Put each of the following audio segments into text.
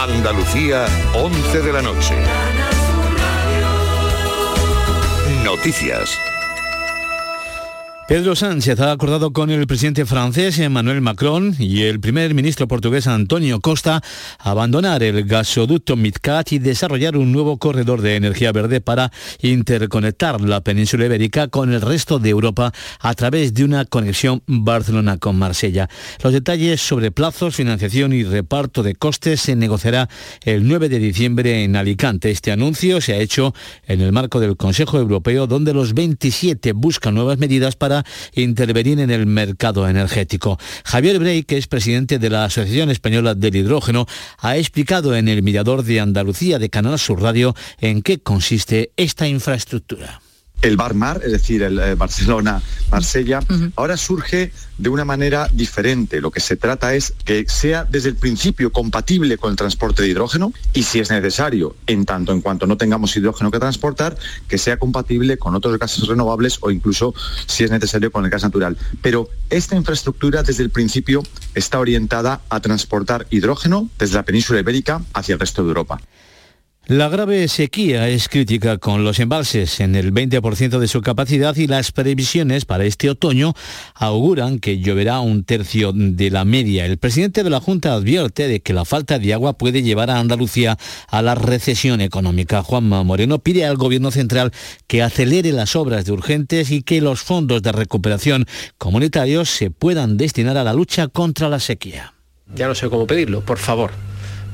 Andalucía, 11 de la noche. Noticias. Pedro Sánchez ha acordado con el presidente francés Emmanuel Macron y el primer ministro portugués Antonio Costa abandonar el gasoducto MidCat y desarrollar un nuevo corredor de energía verde para interconectar la península ibérica con el resto de Europa a través de una conexión Barcelona con Marsella. Los detalles sobre plazos, financiación y reparto de costes se negociará el 9 de diciembre en Alicante. Este anuncio se ha hecho en el marco del Consejo Europeo donde los 27 buscan nuevas medidas para intervenir en el mercado energético. Javier Brey, que es presidente de la Asociación Española del Hidrógeno, ha explicado en el Mirador de Andalucía de Canal Sur Radio en qué consiste esta infraestructura el Bar Mar, es decir, el eh, Barcelona-Marsella, ahora surge de una manera diferente. Lo que se trata es que sea desde el principio compatible con el transporte de hidrógeno y si es necesario, en tanto en cuanto no tengamos hidrógeno que transportar, que sea compatible con otros gases renovables o incluso si es necesario con el gas natural. Pero esta infraestructura desde el principio está orientada a transportar hidrógeno desde la península ibérica hacia el resto de Europa. La grave sequía es crítica con los embalses en el 20% de su capacidad y las previsiones para este otoño auguran que lloverá un tercio de la media. El presidente de la Junta advierte de que la falta de agua puede llevar a Andalucía a la recesión económica. Juanma Moreno pide al gobierno central que acelere las obras de urgentes y que los fondos de recuperación comunitarios se puedan destinar a la lucha contra la sequía. Ya no sé cómo pedirlo, por favor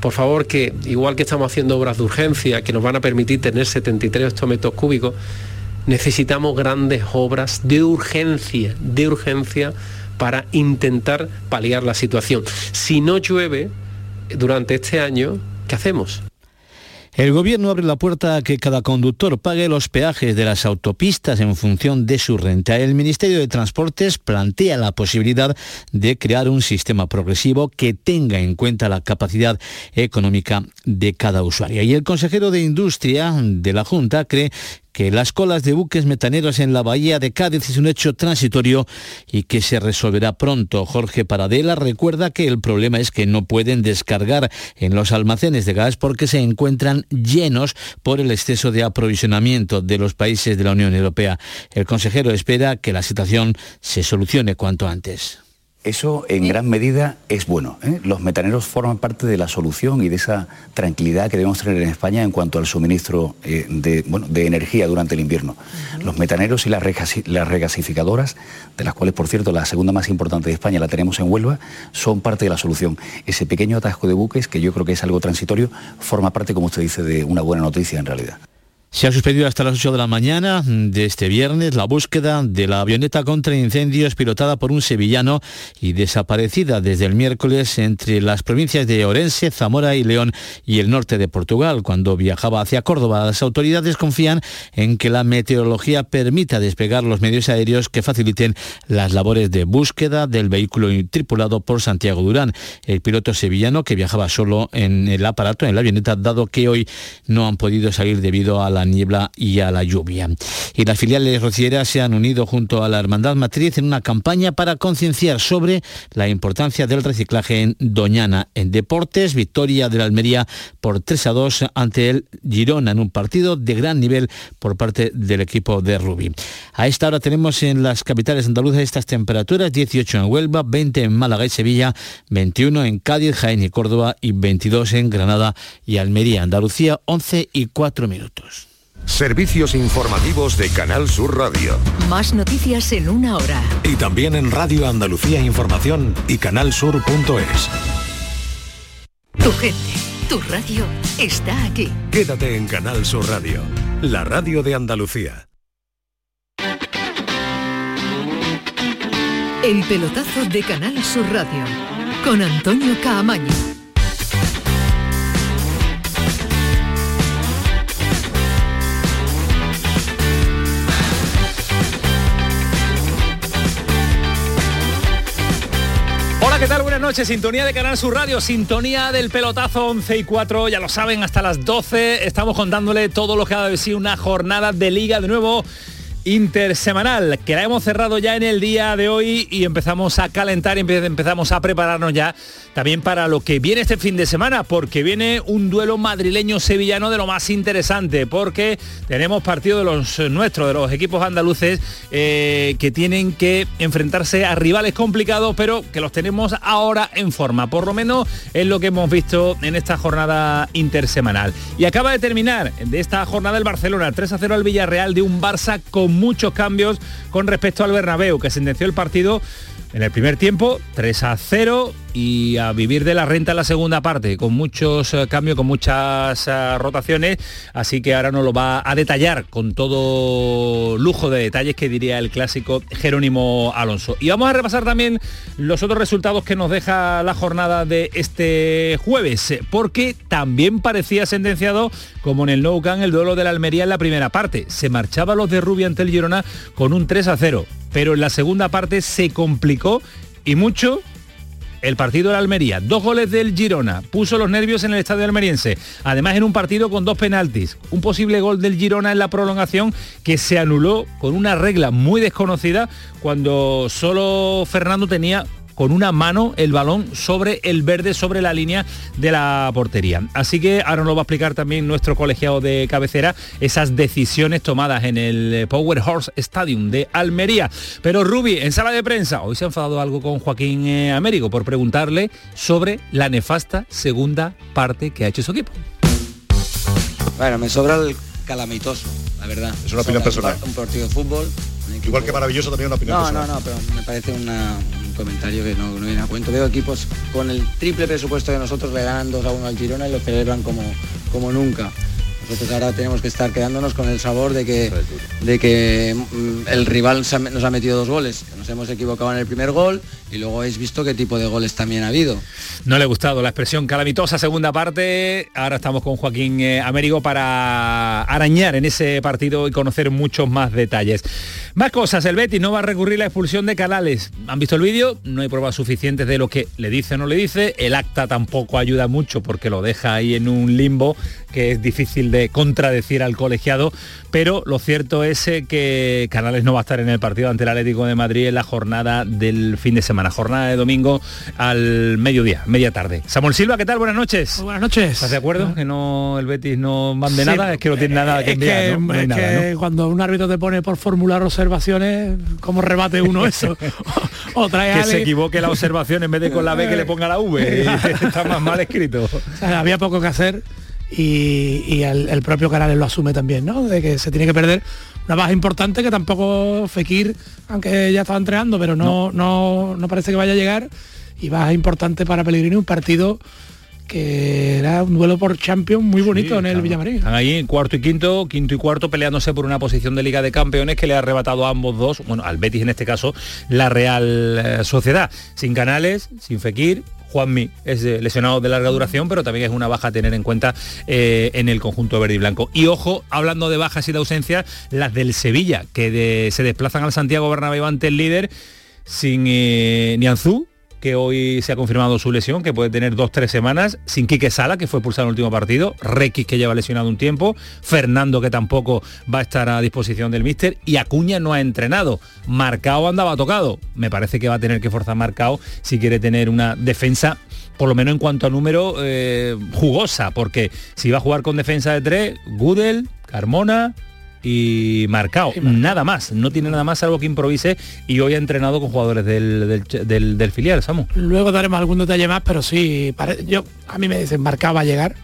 por favor que, igual que estamos haciendo obras de urgencia que nos van a permitir tener 73 hectómetros cúbicos, necesitamos grandes obras de urgencia, de urgencia para intentar paliar la situación. Si no llueve durante este año, ¿qué hacemos? El gobierno abre la puerta a que cada conductor pague los peajes de las autopistas en función de su renta. El Ministerio de Transportes plantea la posibilidad de crear un sistema progresivo que tenga en cuenta la capacidad económica de cada usuario. Y el consejero de Industria de la Junta cree que las colas de buques metaneros en la bahía de Cádiz es un hecho transitorio y que se resolverá pronto. Jorge Paradela recuerda que el problema es que no pueden descargar en los almacenes de gas porque se encuentran llenos por el exceso de aprovisionamiento de los países de la Unión Europea. El consejero espera que la situación se solucione cuanto antes. Eso en gran medida es bueno. ¿eh? Los metaneros forman parte de la solución y de esa tranquilidad que debemos tener en España en cuanto al suministro eh, de, de, energía durante el invierno. Los metaneros y las, las regasificadoras, de las cuales por cierto la segunda más importante de España la tenemos en Huelva, son parte de la solución. Ese pequeño atasco de buques, que yo creo que es algo transitorio, forma parte, como usted dice, de una buena noticia en realidad. Se ha suspendido hasta las 8 de la mañana de este viernes la búsqueda de la avioneta contra incendios pilotada por un sevillano y desaparecida desde el miércoles entre las provincias de Orense, Zamora y León y el norte de Portugal. Cuando viajaba hacia Córdoba, las autoridades confían en que la meteorología permita despegar los medios aéreos que faciliten las labores de búsqueda del vehículo tripulado por Santiago Durán, el piloto sevillano que viajaba solo en el aparato, en la avioneta, dado que hoy no han podido salir debido a la niebla y a la lluvia. Y las filiales rocieras se han unido junto a la Hermandad Matriz en una campaña para concienciar sobre la importancia del reciclaje en Doñana. En deportes, victoria de la Almería por 3 a 2 ante el Girona en un partido de gran nivel por parte del equipo de Rubí. A esta hora tenemos en las capitales andaluzas estas temperaturas, 18 en Huelva, 20 en Málaga y Sevilla, 21 en Cádiz, Jaén y Córdoba y 22 en Granada y Almería. Andalucía, 11 y 4 minutos. Servicios informativos de Canal Sur Radio. Más noticias en una hora. Y también en Radio Andalucía Información y canalsur.es. Tu gente, tu radio está aquí. Quédate en Canal Sur Radio, la radio de Andalucía. El pelotazo de Canal Sur Radio con Antonio Caamaño. ¿Qué tal? Buenas noches. Sintonía de Canal Sur Radio, sintonía del pelotazo 11 y 4, ya lo saben, hasta las 12 estamos contándole todo lo que ha ser una jornada de liga de nuevo intersemanal, que la hemos cerrado ya en el día de hoy y empezamos a calentar y empezamos a prepararnos ya también para lo que viene este fin de semana, porque viene un duelo madrileño-sevillano de lo más interesante, porque tenemos partido de los nuestros, de los equipos andaluces, eh, que tienen que enfrentarse a rivales complicados, pero que los tenemos ahora en forma, por lo menos es lo que hemos visto en esta jornada intersemanal. Y acaba de terminar de esta jornada el Barcelona, 3 a 0 al Villarreal de un Barça con muchos cambios con respecto al Bernabéu, que sentenció el partido en el primer tiempo, 3 a 0 y a vivir de la renta en la segunda parte, con muchos eh, cambios, con muchas eh, rotaciones, así que ahora nos lo va a detallar con todo lujo de detalles que diría el clásico Jerónimo Alonso. Y vamos a repasar también los otros resultados que nos deja la jornada de este jueves, porque también parecía sentenciado, como en el Nou Camp, el duelo de la Almería en la primera parte. Se marchaba los de Rubia ante el Girona con un 3 a 0 pero en la segunda parte se complicó y mucho el partido de la Almería. Dos goles del Girona. Puso los nervios en el estadio almeriense. Además en un partido con dos penaltis. Un posible gol del Girona en la prolongación que se anuló con una regla muy desconocida cuando solo Fernando tenía con una mano el balón sobre el verde, sobre la línea de la portería. Así que ahora nos lo va a explicar también nuestro colegiado de cabecera esas decisiones tomadas en el Power Horse Stadium de Almería. Pero Rubi, en sala de prensa, hoy se ha enfadado algo con Joaquín eh, Américo por preguntarle sobre la nefasta segunda parte que ha hecho su equipo. Bueno, me sobra el calamitoso, la verdad. Es una opinión personal. Un partido de fútbol. Igual que maravilloso también una opinión no, personal. No, no, pero me parece una, comentario que no, viene a cuento. Veo equipos con el triple presupuesto de nosotros le ganan 2 a 1 al Girona y lo celebran como, como nunca. Nosotros ahora tenemos que estar quedándonos con el sabor de que, de que mm, el rival nos ha metido dos goles. Nos hemos equivocado en el primer gol y luego habéis visto qué tipo de goles también ha habido. No le ha gustado la expresión calamitosa segunda parte. Ahora estamos con Joaquín eh, Américo para arañar en ese partido y conocer muchos más detalles. Más cosas, el Betis no va a recurrir a la expulsión de Canales. ¿Han visto el vídeo? No hay pruebas suficientes de lo que le dice o no le dice. El acta tampoco ayuda mucho porque lo deja ahí en un limbo que es difícil de contradecir al colegiado, pero lo cierto es eh, que Canales no va a estar en el partido ante el Atlético de Madrid en la jornada del fin de semana, jornada de domingo al mediodía, media tarde. Samuel Silva, ¿qué tal? Buenas noches. buenas noches. ¿Estás de acuerdo que no el Betis no mande nada? Es que no tiene nada que enviar. que, cuando un árbitro te pone por formular observaciones, ¿cómo rebate uno eso? o, trae que se equivoque la observación en vez de con la B que le ponga la V. Está más mal escrito. había poco que hacer y, el, propio Canales lo asume también, ¿no? De que se tiene que perder una baja importante que tampoco Fekir, aunque ya estaba entrenando, pero no, no. no, parece que vaya a llegar. Y baja importante para Pellegrini, un partido que era un duelo por Champions muy bonito en el Villamarín. Están ahí cuarto y quinto, quinto y cuarto peleándose por una posición de Liga de Campeones que le ha arrebatado a ambos dos, bueno, al Betis en este caso, la Real eh, Sociedad. Sin Canales, sin Fekir, Juanmi es lesionado de larga duración, pero también es una baja a tener en cuenta eh, en el conjunto verde y blanco. Y ojo, hablando de bajas y de ausencias, las del Sevilla, que se desplazan al Santiago Bernabéu ante el líder sin eh, Nianzú, que hoy se ha confirmado su lesión, que puede tener dos, tres semanas, sin Quique Sala, que fue pulsado en el último partido, Requis, que lleva lesionado un tiempo, Fernando, que tampoco va a estar a disposición del míster, y Acuña no ha entrenado. Marcao andaba tocado. Me parece que va a tener que forzar Marcao si quiere tener una defensa por lo menos en cuanto a número, eh, jugosa, porque si va a jugar con defensa de tres, Gudel, Carmona, y marcado, nada más, no tiene nada más algo que improvise y hoy ha entrenado con jugadores del, del, filial, Samu. Luego daremos algún detalle más, pero sí, yo a mí me dicen marcado va a llegar,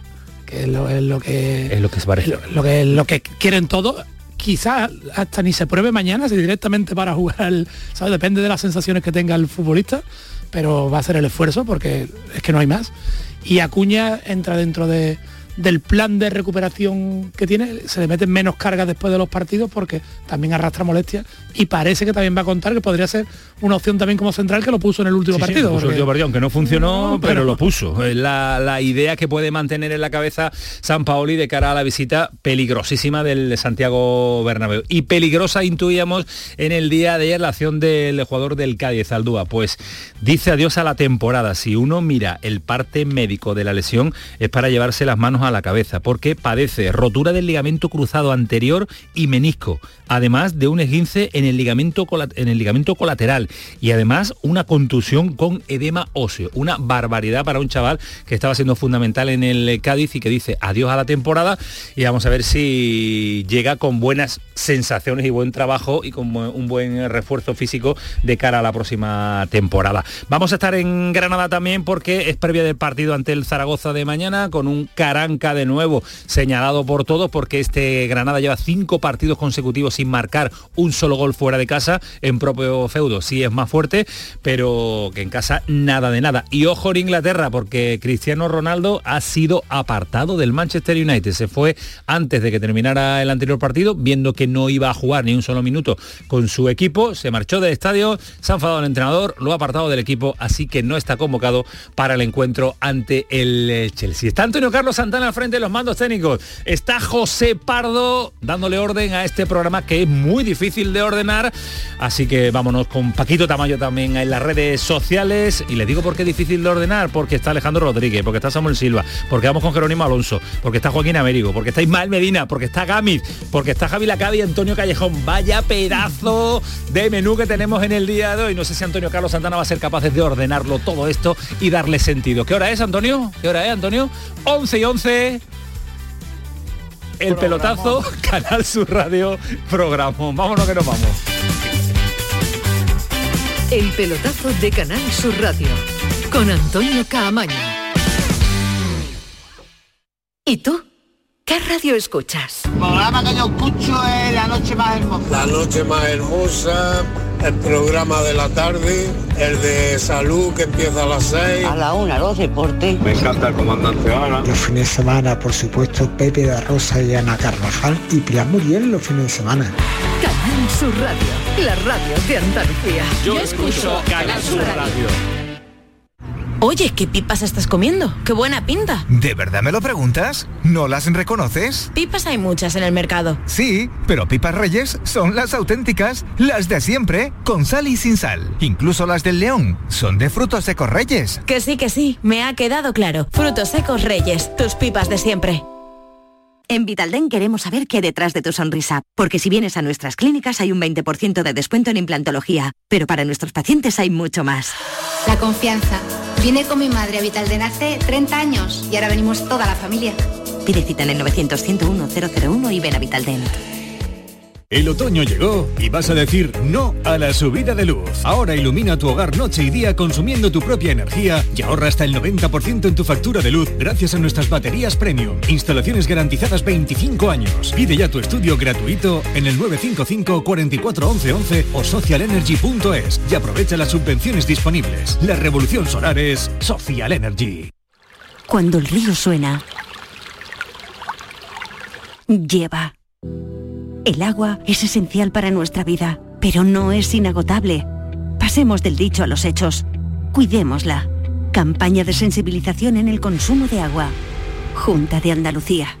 que es lo, que es lo que se parece. Lo, que lo que quieren todos. Quizás hasta ni se pruebe mañana, si directamente para jugar, ¿sabes? Depende de las sensaciones que tenga el futbolista, pero va a ser el esfuerzo porque es que no hay más. Y Acuña entra dentro de, del plan de recuperación que tiene, se le meten menos cargas después de los partidos porque también arrastra molestias y parece que también va a contar que podría ser una opción también como central que lo puso en el último partido. Sí, el último partido, aunque no funcionó, pero, lo puso. La, la, idea que puede mantener en la cabeza San Paoli de cara a la visita peligrosísima del Santiago Bernabéu. Y peligrosa intuíamos en el día de ayer la acción del jugador del Cádiz, Aldúa. Pues dice adiós a la temporada. Si uno mira el parte médico de la lesión es para llevarse las manos a la cabeza, porque padece rotura del ligamento cruzado anterior y menisco, además de un esguince en el ligamento, en el ligamento colateral y además una contusión con edema óseo. Una barbaridad para un chaval que estaba siendo fundamental en el Cádiz y que dice adiós a la temporada y vamos a ver si llega con buenas sensaciones y buen trabajo y con un buen refuerzo físico de cara a la próxima temporada. Vamos a estar en Granada también porque es previa del partido ante el Zaragoza de mañana con un Caranca de nuevo señalado por todos porque este Granada lleva cinco partidos consecutivos sin marcar un solo gol fuera de casa en propio feudo. Sí es más fuerte, pero que en casa nada de nada. Y ojo en Inglaterra porque Cristiano Ronaldo ha sido apartado del Manchester United. Se fue antes de que terminara el anterior partido, viendo que no iba a jugar ni un solo minuto con su equipo. Se marchó del estadio, se ha enfadado el entrenador, lo ha apartado del equipo, así que no está convocado para el encuentro ante el eh, Chelsea. Está Antonio Carlos Santana al frente de los mandos técnicos. Está José Pardo dándole orden a este programa que es muy difícil de ordenar. Así que vámonos con Paquito Tamayo también en las redes sociales. Y le digo por qué es difícil de ordenar, porque está Alejandro Rodríguez, porque está Samuel Silva, porque vamos con Jerónimo Alonso, porque está Joaquín Américo, porque está Ismael Medina, porque está Gámez, porque está Javi Lacabi y Antonio Callejón. Vaya pedazo de menú que tenemos en el día de hoy. No sé si Antonio Carlos Santana va a ser capaz de ordenarlo todo esto y darle sentido. ¿Qué hora es, Antonio? ¿Qué hora es, Antonio? 11 y 11 el pelotazo, Canal Sur Radio, programa. Vámonos que nos vamos. El pelotazo de Canal Sur Radio con Antonio Caamaño. ¿Y tú? ¿Qué radio escuchas? El programa que yo escucho es La Noche Más Hermosa. La Noche Más Hermosa, el programa de la tarde, el de salud que empieza a las 6. A la una, los deportes. Me encanta el comandante Ana. Los fines de semana, por supuesto, Pepe de Rosa y Ana Carvajal y Pilar Muriel los fines de semana. Canal Sur Radio, la radio de Andalucía. Yo, escucho Canal Sur Radio. Oye, ¿qué pipas estás comiendo? ¡Qué buena pinta! ¿De verdad me lo preguntas? ¿No las reconoces? Pipas hay muchas en el mercado. Sí, pero pipas reyes son las auténticas, las de siempre, con sal y sin sal. Incluso las del león son de frutos secos reyes. Que sí, que sí, me ha quedado claro. Frutos secos reyes, tus pipas de siempre. En Vitalden queremos saber qué hay detrás de tu sonrisa, porque si vienes a nuestras clínicas hay un 20% de descuento en implantología, pero para nuestros pacientes hay mucho más. La confianza. Vine con mi madre a Vitalden hace 30 años y ahora venimos toda la familia. Pide cita en el 900-101-001 y ven a Vitalden. El otoño llegó y vas a decir no a la subida de luz. Ahora ilumina tu hogar noche y día consumiendo tu propia energía y ahorra hasta el 90% en tu factura de luz gracias a nuestras baterías premium. Instalaciones garantizadas 25 años. Pide ya tu estudio gratuito en el 955 44 11 11 o socialenergy.es y aprovecha las subvenciones disponibles. La revolución solar es Social Energy. Cuando el río suena, lleva. El agua es esencial para nuestra vida, pero no es inagotable. Pasemos del dicho a los hechos. Cuidémosla. Campaña de sensibilización en el consumo de agua. Junta de Andalucía.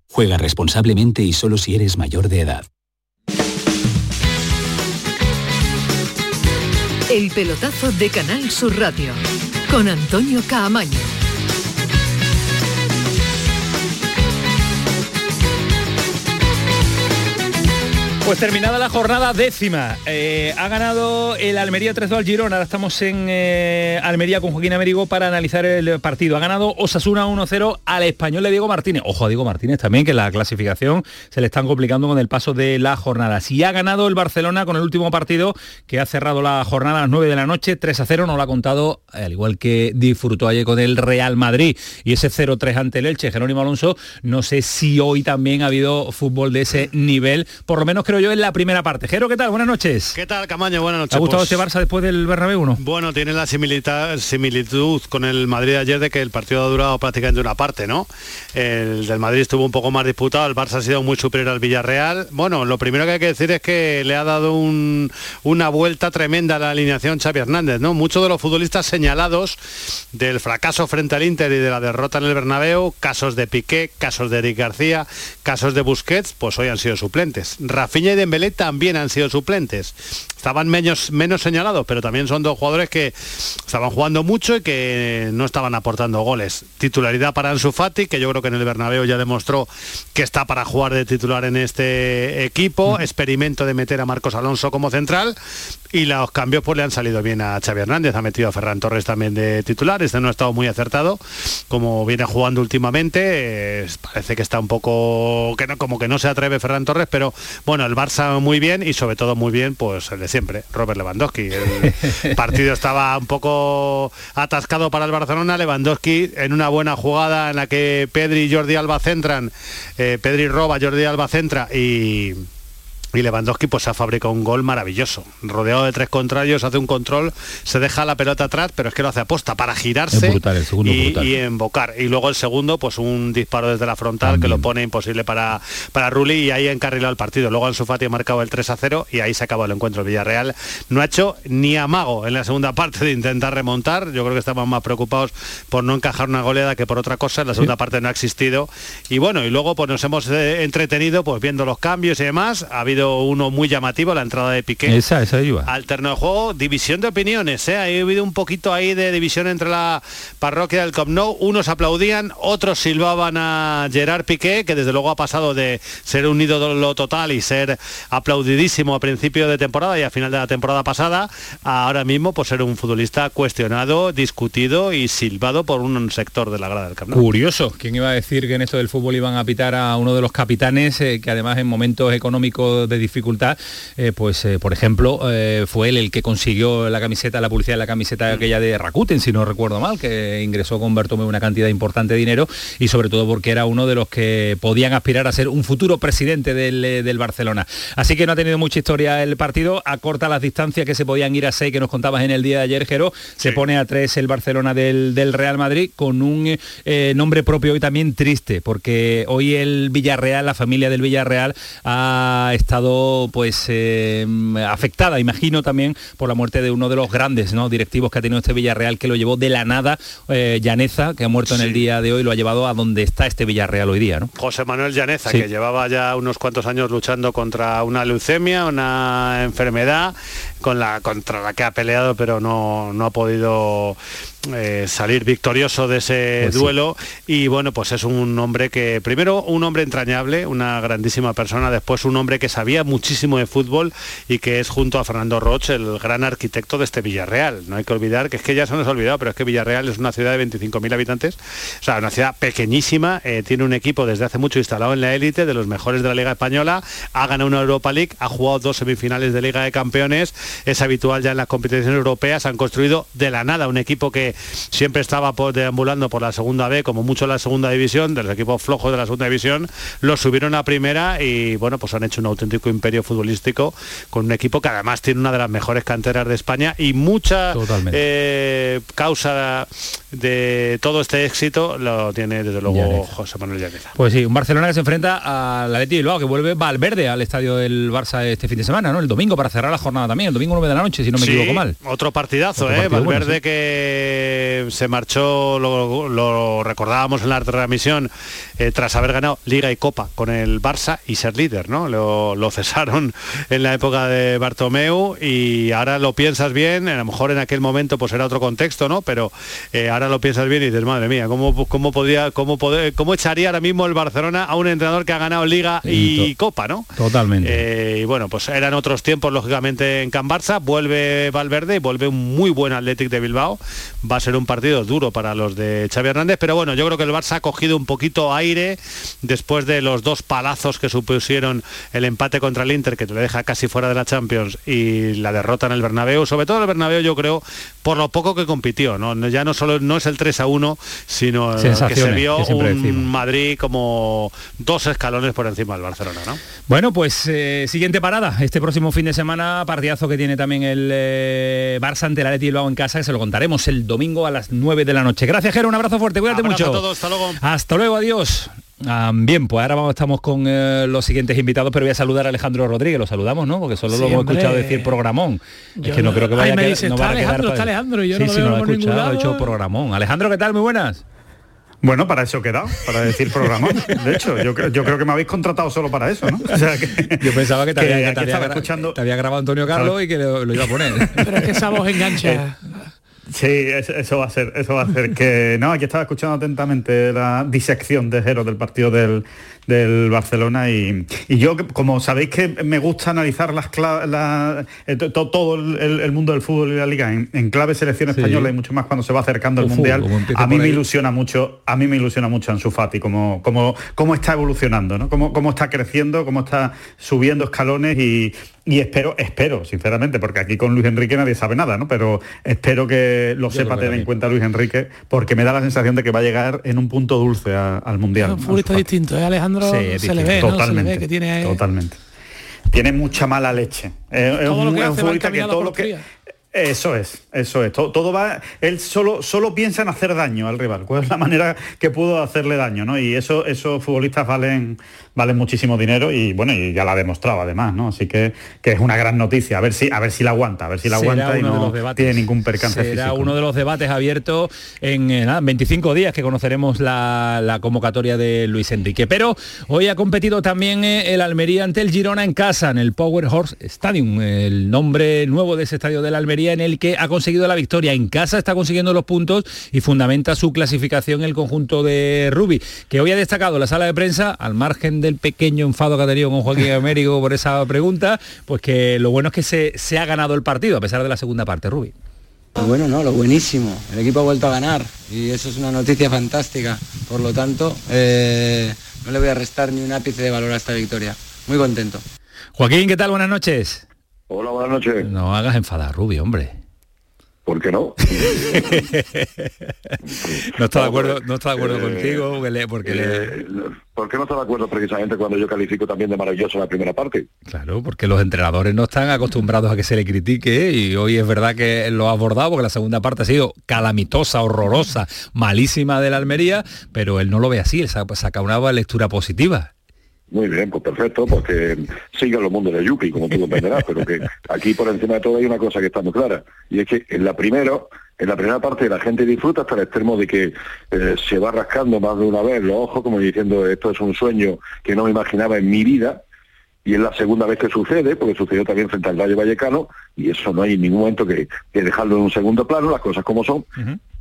Juega responsablemente y solo si eres mayor de edad. El pelotazo de Canal Sur Radio con Antonio Caamaño. Pues terminada la jornada décima, eh, ha ganado el Almería 3-2 al Girona, ahora estamos en eh, Almería con Joaquín Américo para analizar el partido. Ha ganado Osasuna 1-0 al español de Diego Martínez. Ojo a Diego Martínez también, que la clasificación se le están complicando con el paso de la jornada. Si ha ganado el Barcelona con el último partido, que ha cerrado la jornada a las 9 de la noche, 3-0, no lo ha contado, al igual que disfrutó ayer con el Real Madrid. Y ese 0-3 ante el Elche, Jerónimo Alonso, no sé si hoy también ha habido fútbol de ese nivel, por lo menos creo yo en la primera parte. Jero, ¿qué tal? Buenas noches. ¿Qué tal, Camaño? Buenas noches. ¿Te ha gustado Pues, este Barça después del Bernabéu no? Bueno, tiene la similitud con el Madrid ayer de que el partido ha durado prácticamente una parte, ¿no? El del Madrid estuvo un poco más disputado, el Barça ha sido muy superior al Villarreal. Bueno, lo primero que hay que decir es que le ha dado un- una vuelta tremenda a la alineación Xavi Hernández, ¿no? Muchos de los futbolistas señalados del fracaso frente al Inter y de la derrota en el Bernabéu, casos de Piqué, casos de Eric García, casos de Busquets, pues hoy han sido suplentes. Rafinha y Dembélé también han sido suplentes. Estaban menos, menos señalados, pero también son dos jugadores que estaban jugando mucho y que no estaban aportando goles. Titularidad para Ansu Fati, que yo creo que en el Bernabéu ya demostró que está para jugar de titular en este equipo. Experimento de meter a Marcos Alonso como central y los cambios pues le han salido bien a Xavi Hernández. Ha metido a Ferran Torres también de titular. Este no ha estado muy acertado como viene jugando últimamente. eh, parece que está un poco que no como que no se atreve Ferran Torres, pero bueno, el Barça muy bien y sobre todo muy bien pues el de siempre, Robert Lewandowski. El partido estaba un poco atascado para el Barcelona. Lewandowski en una buena jugada en la que Pedri y Jordi Alba centran, eh, Pedri roba, Jordi Alba centra y y Lewandowski pues ha fabricado un gol maravilloso. Rodeado de tres contrarios, hace un control, se deja la pelota atrás, pero es que lo hace aposta para girarse brutal, y, y embocar. Y luego el segundo, pues un disparo desde la frontal que lo pone imposible para, para Rulli y ahí encarrilado el partido. Luego Ansu Fati ha marcado el 3 a 0 y ahí se acabó el encuentro. El Villarreal no ha hecho ni amago en la segunda parte de intentar remontar. Yo creo que estaban más preocupados por no encajar una goleada que por otra cosa. En la segunda parte no ha existido. Y bueno, y luego pues nos hemos eh, entretenido pues viendo los cambios y demás. Ha habido uno muy llamativo, la entrada de Piqué Esa, esa iba. al terreno de juego, división de opiniones, ¿eh? ha habido un poquito ahí de división entre la parroquia del Camp Nou, unos aplaudían, otros silbaban a Gerard Piqué, que desde luego ha pasado de ser un ídolo total y ser aplaudidísimo a principio de temporada y a final de la temporada pasada, a ahora mismo por ser un futbolista cuestionado, discutido y silbado por un sector de la grada del Camp Nou. Curioso, ¿quién iba a decir que en esto del fútbol iban a pitar a uno de los capitanes eh, que además en momentos económicos de dificultad, eh, pues eh, por ejemplo eh, fue él el que consiguió la camiseta, la publicidad de la camiseta aquella de Rakuten, si no recuerdo mal, que ingresó con Bertomeu una cantidad importante de dinero y sobre todo porque era uno de los que podían aspirar a ser un futuro presidente del, del Barcelona. Así que no ha tenido mucha historia el partido, acorta las distancias que se podían ir a 6 que nos contabas en el día de ayer, Jero, se pone a 3 el Barcelona del, del Real Madrid con un nombre propio hoy también triste, porque hoy el Villarreal, la familia del Villarreal ha estado pues eh, afectada, imagino también por la muerte de uno de los grandes ¿no? directivos que ha tenido este Villarreal que lo llevó de la nada, eh, Llaneza, que ha muerto en el día de hoy, lo ha llevado a donde está este Villarreal hoy día, ¿no? José Manuel Llaneza, Sí. que llevaba ya unos cuantos años luchando contra una leucemia, una enfermedad con la, contra la que ha peleado, pero no, no ha podido eh, salir victorioso de ese Pues sí. duelo. Y bueno, pues es un hombre que, primero, un hombre entrañable, una grandísima persona, después un hombre que sabía muchísimo de fútbol y que es junto a Fernando Roch el gran arquitecto de este Villarreal. No hay que olvidar que es que ya se nos ha olvidado, pero es que Villarreal es una ciudad de 25.000 habitantes, o sea, una ciudad pequeñísima, eh, tiene un equipo desde hace mucho instalado en la élite, de los mejores de la Liga Española, ha ganado una Europa League, ha jugado dos semifinales de Liga de Campeones, es habitual ya en las competiciones europeas, han construido de la nada un equipo que siempre estaba por- deambulando por la segunda B, como mucho la segunda división, de los equipos flojos de la segunda división, los subieron a primera y bueno, pues han hecho un auténtico imperio futbolístico con un equipo que además tiene una de las mejores canteras de España y mucha eh, causa de todo este éxito lo tiene desde luego Llaneza. José Manuel Llaneza. Pues sí, un Barcelona que se enfrenta al Atleti Bilbao, que vuelve Valverde al estadio del Barça este fin de semana, ¿no? El domingo para cerrar la jornada también, el domingo 9 de la noche, si no me Sí, equivoco mal. Otro partidazo, Otro ¿eh? partido bueno, Valverde sí. que se marchó, lo, lo recordábamos en la transmisión, eh, tras haber ganado Liga y Copa con el Barça y ser líder, ¿no? Lo, lo cesaron en la época de Bartomeu y ahora lo piensas bien, a lo mejor en aquel momento pues era otro contexto, ¿no? Pero eh, ahora lo piensas bien y dices, madre mía, ¿cómo, cómo podría, cómo, poder, cómo echaría ahora mismo el Barcelona a un entrenador que ha ganado Liga y, Y Copa, ¿no? Totalmente. Eh, y bueno, pues eran otros tiempos, lógicamente, en Can Barça. Vuelve Valverde y vuelve un muy buen Athletic de Bilbao. Va a ser un partido duro para los de Xavi Hernández, pero bueno, yo creo que el Barça ha cogido un poquito aire después de los dos palazos que supusieron el empate contra el Inter que te deja casi fuera de la Champions y la derrota en el Bernabéu, sobre todo el Bernabéu yo creo por lo poco que compitió, ¿no? ya no solo no es el 3 a 1, sino que se vio un Madrid como dos escalones por encima del Barcelona, ¿no? Bueno, pues eh, siguiente parada, este próximo fin de semana, partidazo que tiene también el eh, Barça ante el Atleti Bilbao en casa, que se lo contaremos el domingo a las 9 de la noche. Gracias, Jero, un abrazo fuerte, cuídate mucho. A todos, hasta luego. Hasta luego, adiós. Bien, pues ahora vamos, estamos con eh, los siguientes invitados, pero voy a saludar a Alejandro Rodríguez, lo saludamos, ¿no? Porque solo lo hemos escuchado decir programón. es que no, creo que vaya a quedar, dice, está Alejandro, está Alejandro, yo sí, no sí, lo no lo he escuchado, he hecho programón. Alejandro, ¿qué tal? Muy buenas. Bueno, para eso he quedado, para decir programón. De hecho, yo, yo, creo que me habéis contratado solo para eso, ¿no? O sea que, yo pensaba que te, había, escuchando... te había grabado Antonio Carlos y que lo, lo, iba a poner. Pero es que esa voz engancha. Sí, eso, va a ser, eso va a ser que no, aquí estaba escuchando atentamente la disección de Jero del partido del, del Barcelona y, yo, como sabéis que me gusta analizar las eh, todo el, mundo del fútbol y la liga en, clave selección española y mucho más cuando se va acercando el Mundial, a mí me ilusiona mucho, a mí me ilusiona mucho Ansu Fati, como, como, cómo está evolucionando, ¿no? Cómo, cómo está creciendo, cómo está subiendo escalones y, y espero, espero, sinceramente, porque aquí con Luis Enrique nadie sabe nada, ¿no? Pero espero que lo sepa tener en cuenta Luis Enrique, porque me da la sensación de que va a llegar en un punto dulce al Mundial. un futbolista distinto, ¿eh? Alejandro se, le ve, totalmente, que tiene... Totalmente. Tiene mucha mala leche. Es, un, futbolista que todo lo que... Eso es, eso es. Todo, va. Él solo, solo piensa en hacer daño al rival. ¿Cuál es la manera que pudo hacerle daño? ¿no? Y eso, esos futbolistas valen, valen muchísimo dinero y bueno, y ya la ha demostrado además, ¿no? Así que, que es una gran noticia. A ver si, a ver si la aguanta, a ver si la aguanta y no tiene ningún percance. Será uno de los debates abiertos en 25 días que conoceremos la, convocatoria de Luis Enrique. Pero hoy ha competido también eh, el Almería ante el Girona en casa, en el Power Horse Stadium, el nombre nuevo de ese estadio del Almería en el que ha conseguido la victoria. En casa está consiguiendo los puntos y fundamenta su clasificación el conjunto de Rubi, que hoy ha destacado la sala de prensa al margen del pequeño enfado que ha tenido con Joaquín Américo por esa pregunta, pues que lo bueno es que se, se ha ganado el partido, a pesar de la segunda parte, Rubi. Lo bueno, no, lo buenísimo. El equipo ha vuelto a ganar y eso es una noticia fantástica. Por lo tanto, eh, no le voy a restar ni un ápice de valor a esta victoria. Muy contento. Joaquín, ¿qué tal? Buenas noches. Hola, buenas noches. No hagas enfadar, Rubi, hombre. ¿Por qué no? no está de acuerdo, no está de acuerdo eh, contigo, porque, eh, ¿Por qué no está de acuerdo precisamente cuando yo califico también de maravilloso la primera parte? Claro, porque los entrenadores no están acostumbrados a que se le critique y hoy es verdad que lo ha abordado porque la segunda parte ha sido calamitosa, horrorosa, malísima de la Almería, pero él no lo ve así, él saca una lectura positiva. Muy bien, pues perfecto, porque sigue los mundos de Yupi, como tú comprenderás, pero que aquí por encima de todo hay una cosa que está muy clara, y es que en la primera, en la primera parte la gente disfruta hasta el extremo de que eh, se va rascando más de una vez los ojos, como diciendo esto es un sueño que no me imaginaba en mi vida, y es la segunda vez que sucede, porque sucedió también frente al Rayo Vallecano, y eso no hay en ningún momento que, dejarlo en un segundo plano, las cosas como son,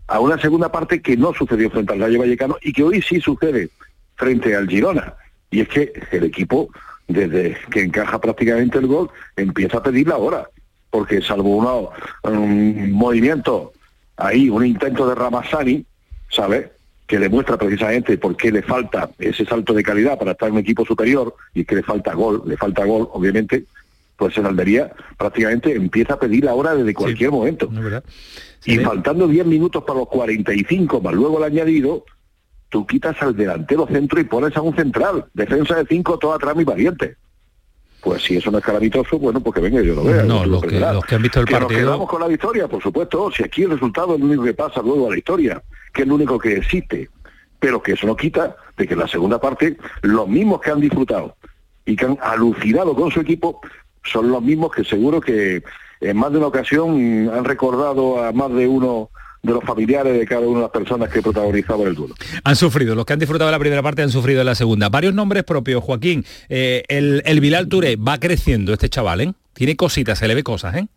a una segunda parte que no sucedió frente al Rayo Vallecano y que hoy sí sucede frente al Girona y es que el equipo, desde que encaja prácticamente el gol, empieza a pedir la hora, porque salvo un movimiento ahí, un intento de Ramassani, ¿sabes? que demuestra precisamente por qué le falta ese salto de calidad para estar en un equipo superior y que le falta gol, le falta gol, obviamente, pues en Almería prácticamente empieza a pedir la hora desde cualquier momento. y faltando 10 minutos para los 45, más luego el añadido, tú quitas al delantero centro y pones a un central, defensa de cinco, toda atrás y valiente. Pues si eso no es calamitoso, bueno, pues que venga yo lo vea. No, los que, han visto el partido... Nos quedamos con la victoria, por supuesto. Si aquí el resultado es lo único que pasa luego a la historia, que es lo único que existe. Pero que eso no quita de que en la segunda parte, los mismos que han disfrutado y que han alucinado con su equipo, son los mismos que seguro que en más de una ocasión han recordado a más de uno de los familiares de cada una de las personas que protagonizaban el duelo. Han sufrido, los que han disfrutado de la primera parte han sufrido de la segunda. Varios nombres propios, Joaquín. Eh, el, el Bilal Touré va creciendo este chaval, ¿eh? Tiene cositas, se le ve cosas, ¿eh?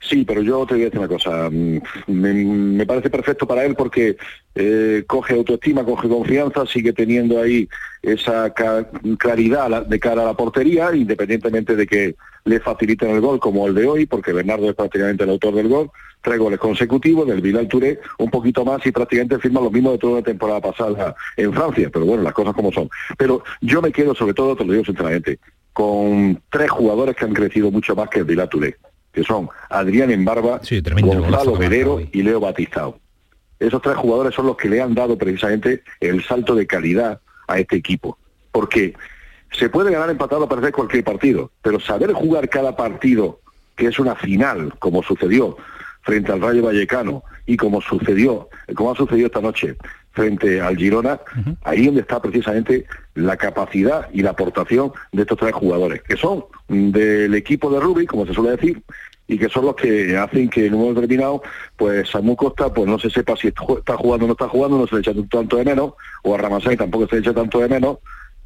Sí, pero yo te voy a decir una cosa. Mm, me, parece perfecto para él porque eh, coge autoestima, coge confianza, sigue teniendo ahí esa claridad de cara a la portería, independientemente de que le faciliten el gol como el de hoy, porque Bernardo es prácticamente el autor del gol. Tres goles consecutivos del Bilal Touré, un poquito más y prácticamente firma lo mismo de toda la temporada pasada en Francia. Pero bueno, las cosas como son. Pero yo me quedo sobre todo, te lo digo sinceramente, con tres jugadores que han crecido mucho más que el Vilátule, que son Adrián Embarba, Gonzalo que Velero y Leo Batistao. Esos tres jugadores son los que le han dado precisamente el salto de calidad a este equipo. Porque se puede ganar empatado a perder cualquier partido, pero saber jugar cada partido, que es una final, como sucedió frente al Rayo Vallecano y como sucedió, como ha sucedido esta noche frente al Girona, ahí donde está precisamente la capacidad y la aportación de estos tres jugadores, que son del equipo de Rubí, como se suele decir, y que son los que hacen que en un momento determinado, pues Samu Costa, pues no se sepa si está jugando o no está jugando, no se le echa tanto de menos, o a Ramasay tampoco se le echa tanto de menos,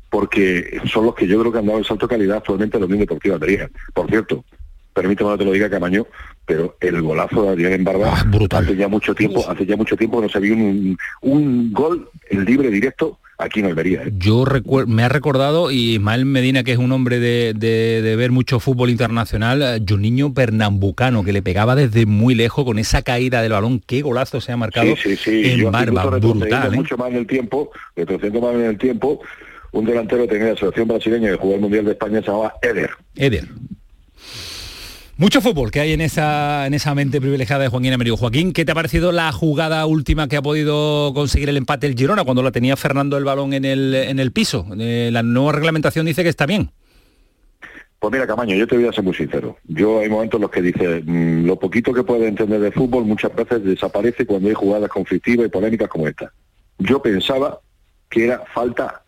porque son los que yo creo que han dado el salto de calidad actualmente en los Unión Deportiva de. Por cierto, permítame que te lo diga Camaño, pero el golazo de Adrián en Barba hace ya mucho tiempo, hace ya mucho tiempo que no se vio un, un gol en libre directo aquí en Almería. ¿eh? Yo me ha recordado, y Ismael Medina, que es un hombre de, de- de ver mucho fútbol internacional, eh, Juninho Pernambucano, que le pegaba desde muy lejos con esa caída del balón. Qué golazo se ha marcado Sí, sí, sí. en Yo Barba, brutal. ¿eh? mucho más en el tiempo, retrocediendo más en el tiempo, un delantero que tenía la selección brasileña que jugó el Mundial de España se llamaba Eder. Eder. Mucho fútbol que hay en esa, en esa mente privilegiada de Joaquín Amerigo. Joaquín, ¿qué te ha parecido la jugada última que ha podido conseguir el empate el Girona cuando la tenía Fernando el balón en el, en el piso? Eh, la nueva reglamentación dice que está bien. Pues mira, Camaño, yo te voy a ser muy sincero. Yo hay momentos en los que dice, mm, lo poquito que puede entender de fútbol muchas veces desaparece cuando hay jugadas conflictivas y polémicas como esta. Yo pensaba que era falta,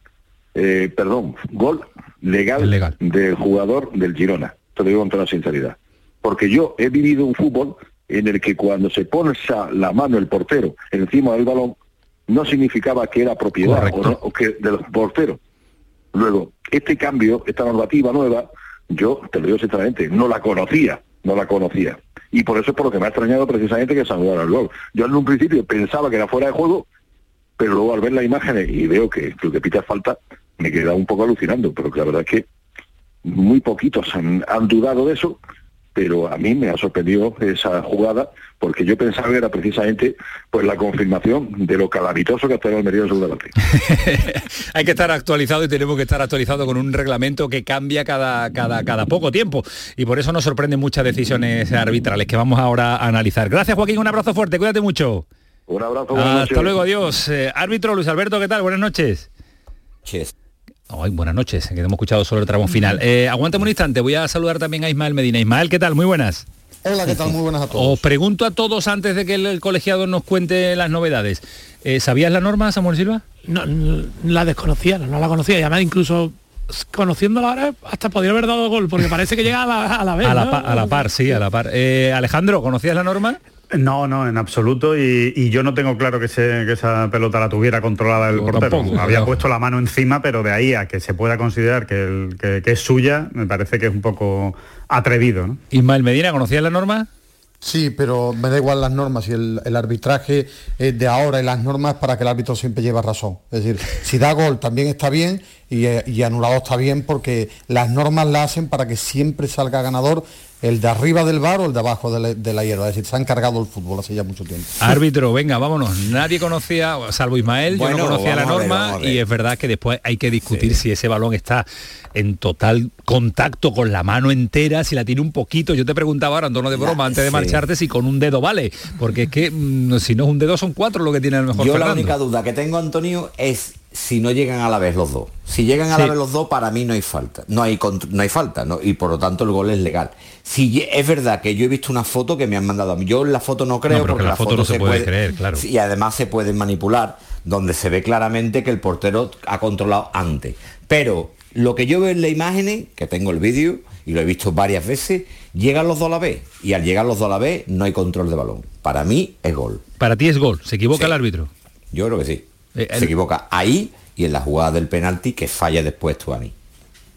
eh, perdón, gol legal, Legal. del jugador del Girona. Te lo digo con toda sinceridad. Porque yo he vivido un fútbol en el que cuando se pone la mano el portero encima del balón, no significaba que era propiedad o, no- o que del portero. Luego, este cambio, esta normativa nueva, yo te lo digo sinceramente, no la conocía, no la conocía. Y por eso es por lo que me ha extrañado precisamente que se anulara el gol. Yo en un principio pensaba que era fuera de juego, pero luego al ver las imágenes y veo que lo que pita falta, me queda un poco alucinando, pero que la verdad es que muy poquitos han, han dudado de eso, pero a mí me ha sorprendido esa jugada, porque yo pensaba que era precisamente pues la confirmación de lo calamitoso que ha estado el Almería en su delante. Hay que estar actualizado y tenemos que estar actualizado con un reglamento que cambia cada, cada, cada poco tiempo. Y por eso nos sorprenden muchas decisiones arbitrales que vamos ahora a analizar. Gracias Joaquín, un abrazo fuerte, cuídate mucho. Un abrazo. Hasta noches. luego, adiós. Eh, árbitro Luis Alberto, ¿qué tal? Buenas noches. Ay, buenas noches, que hemos escuchado solo el tramo final. Eh, aguántame un instante, voy a saludar también a Ismael Medina. Ismael, ¿qué tal? Muy buenas. Hola, ¿qué tal? Muy buenas a todos. Os pregunto a todos antes de que el, el colegiado nos cuente las novedades. Eh, ¿Sabías la norma, Samuel Silva? No, la desconocía, no la conocía. Y además incluso conociéndola ahora hasta podría haber dado gol, porque parece que llega a la, a la vez. A la, ¿no? pa- a la par, sí, a la par. Eh, Alejandro, ¿conocías la norma? No, no, en absoluto. Y, y yo no tengo claro que, se- que esa pelota la tuviera controlada el portero. tampoco, Había no. puesto la mano encima, pero de ahí a que se pueda considerar que, el- que- que es suya, me parece que es un poco atrevido. ¿no? Ismael Medina, ¿conocías la norma? Sí, pero me da igual las normas y el, el arbitraje eh, de ahora y las normas para que el árbitro siempre lleve razón. Es decir, si da gol también está bien y, y anulado está bien porque las normas la hacen para que siempre salga ganador el de arriba del bar o el de abajo de la, de la hierba. Es decir, se ha encargado el fútbol hace ya mucho tiempo. Árbitro, venga, vámonos. Nadie conocía, salvo Ismael, yo no conocía la norma ver. y es verdad que después hay que discutir si ese balón está en total contacto con la mano entera, si la tiene un poquito. Yo te preguntaba ahora, en tono de broma, antes de sí. marcharte, si con un dedo vale. Porque es que mm, si no es un dedo, son cuatro lo que tiene a lo mejor Yo la única duda que tengo, Antonio, es si no llegan a la vez los dos. Si llegan a la vez los dos, para mí no hay falta. No hay, no hay falta, ¿no? y por lo tanto el gol es legal. Si es verdad que yo he visto una foto que me han mandado a mí. Yo en la foto no creo No, porque la foto no se puede creer, claro. Y además se puede manipular, donde se ve claramente que el portero ha controlado antes. Pero lo que yo veo en la imagen, que tengo el vídeo y lo he visto varias veces, llegan los dos a la vez. Y al llegar los dos a la vez no hay control de balón. Para mí es gol. Para ti es gol, se equivoca el árbitro. Yo creo que sí. Eh, el- Se equivoca ahí y en la jugada del penalti que falla después Tuani.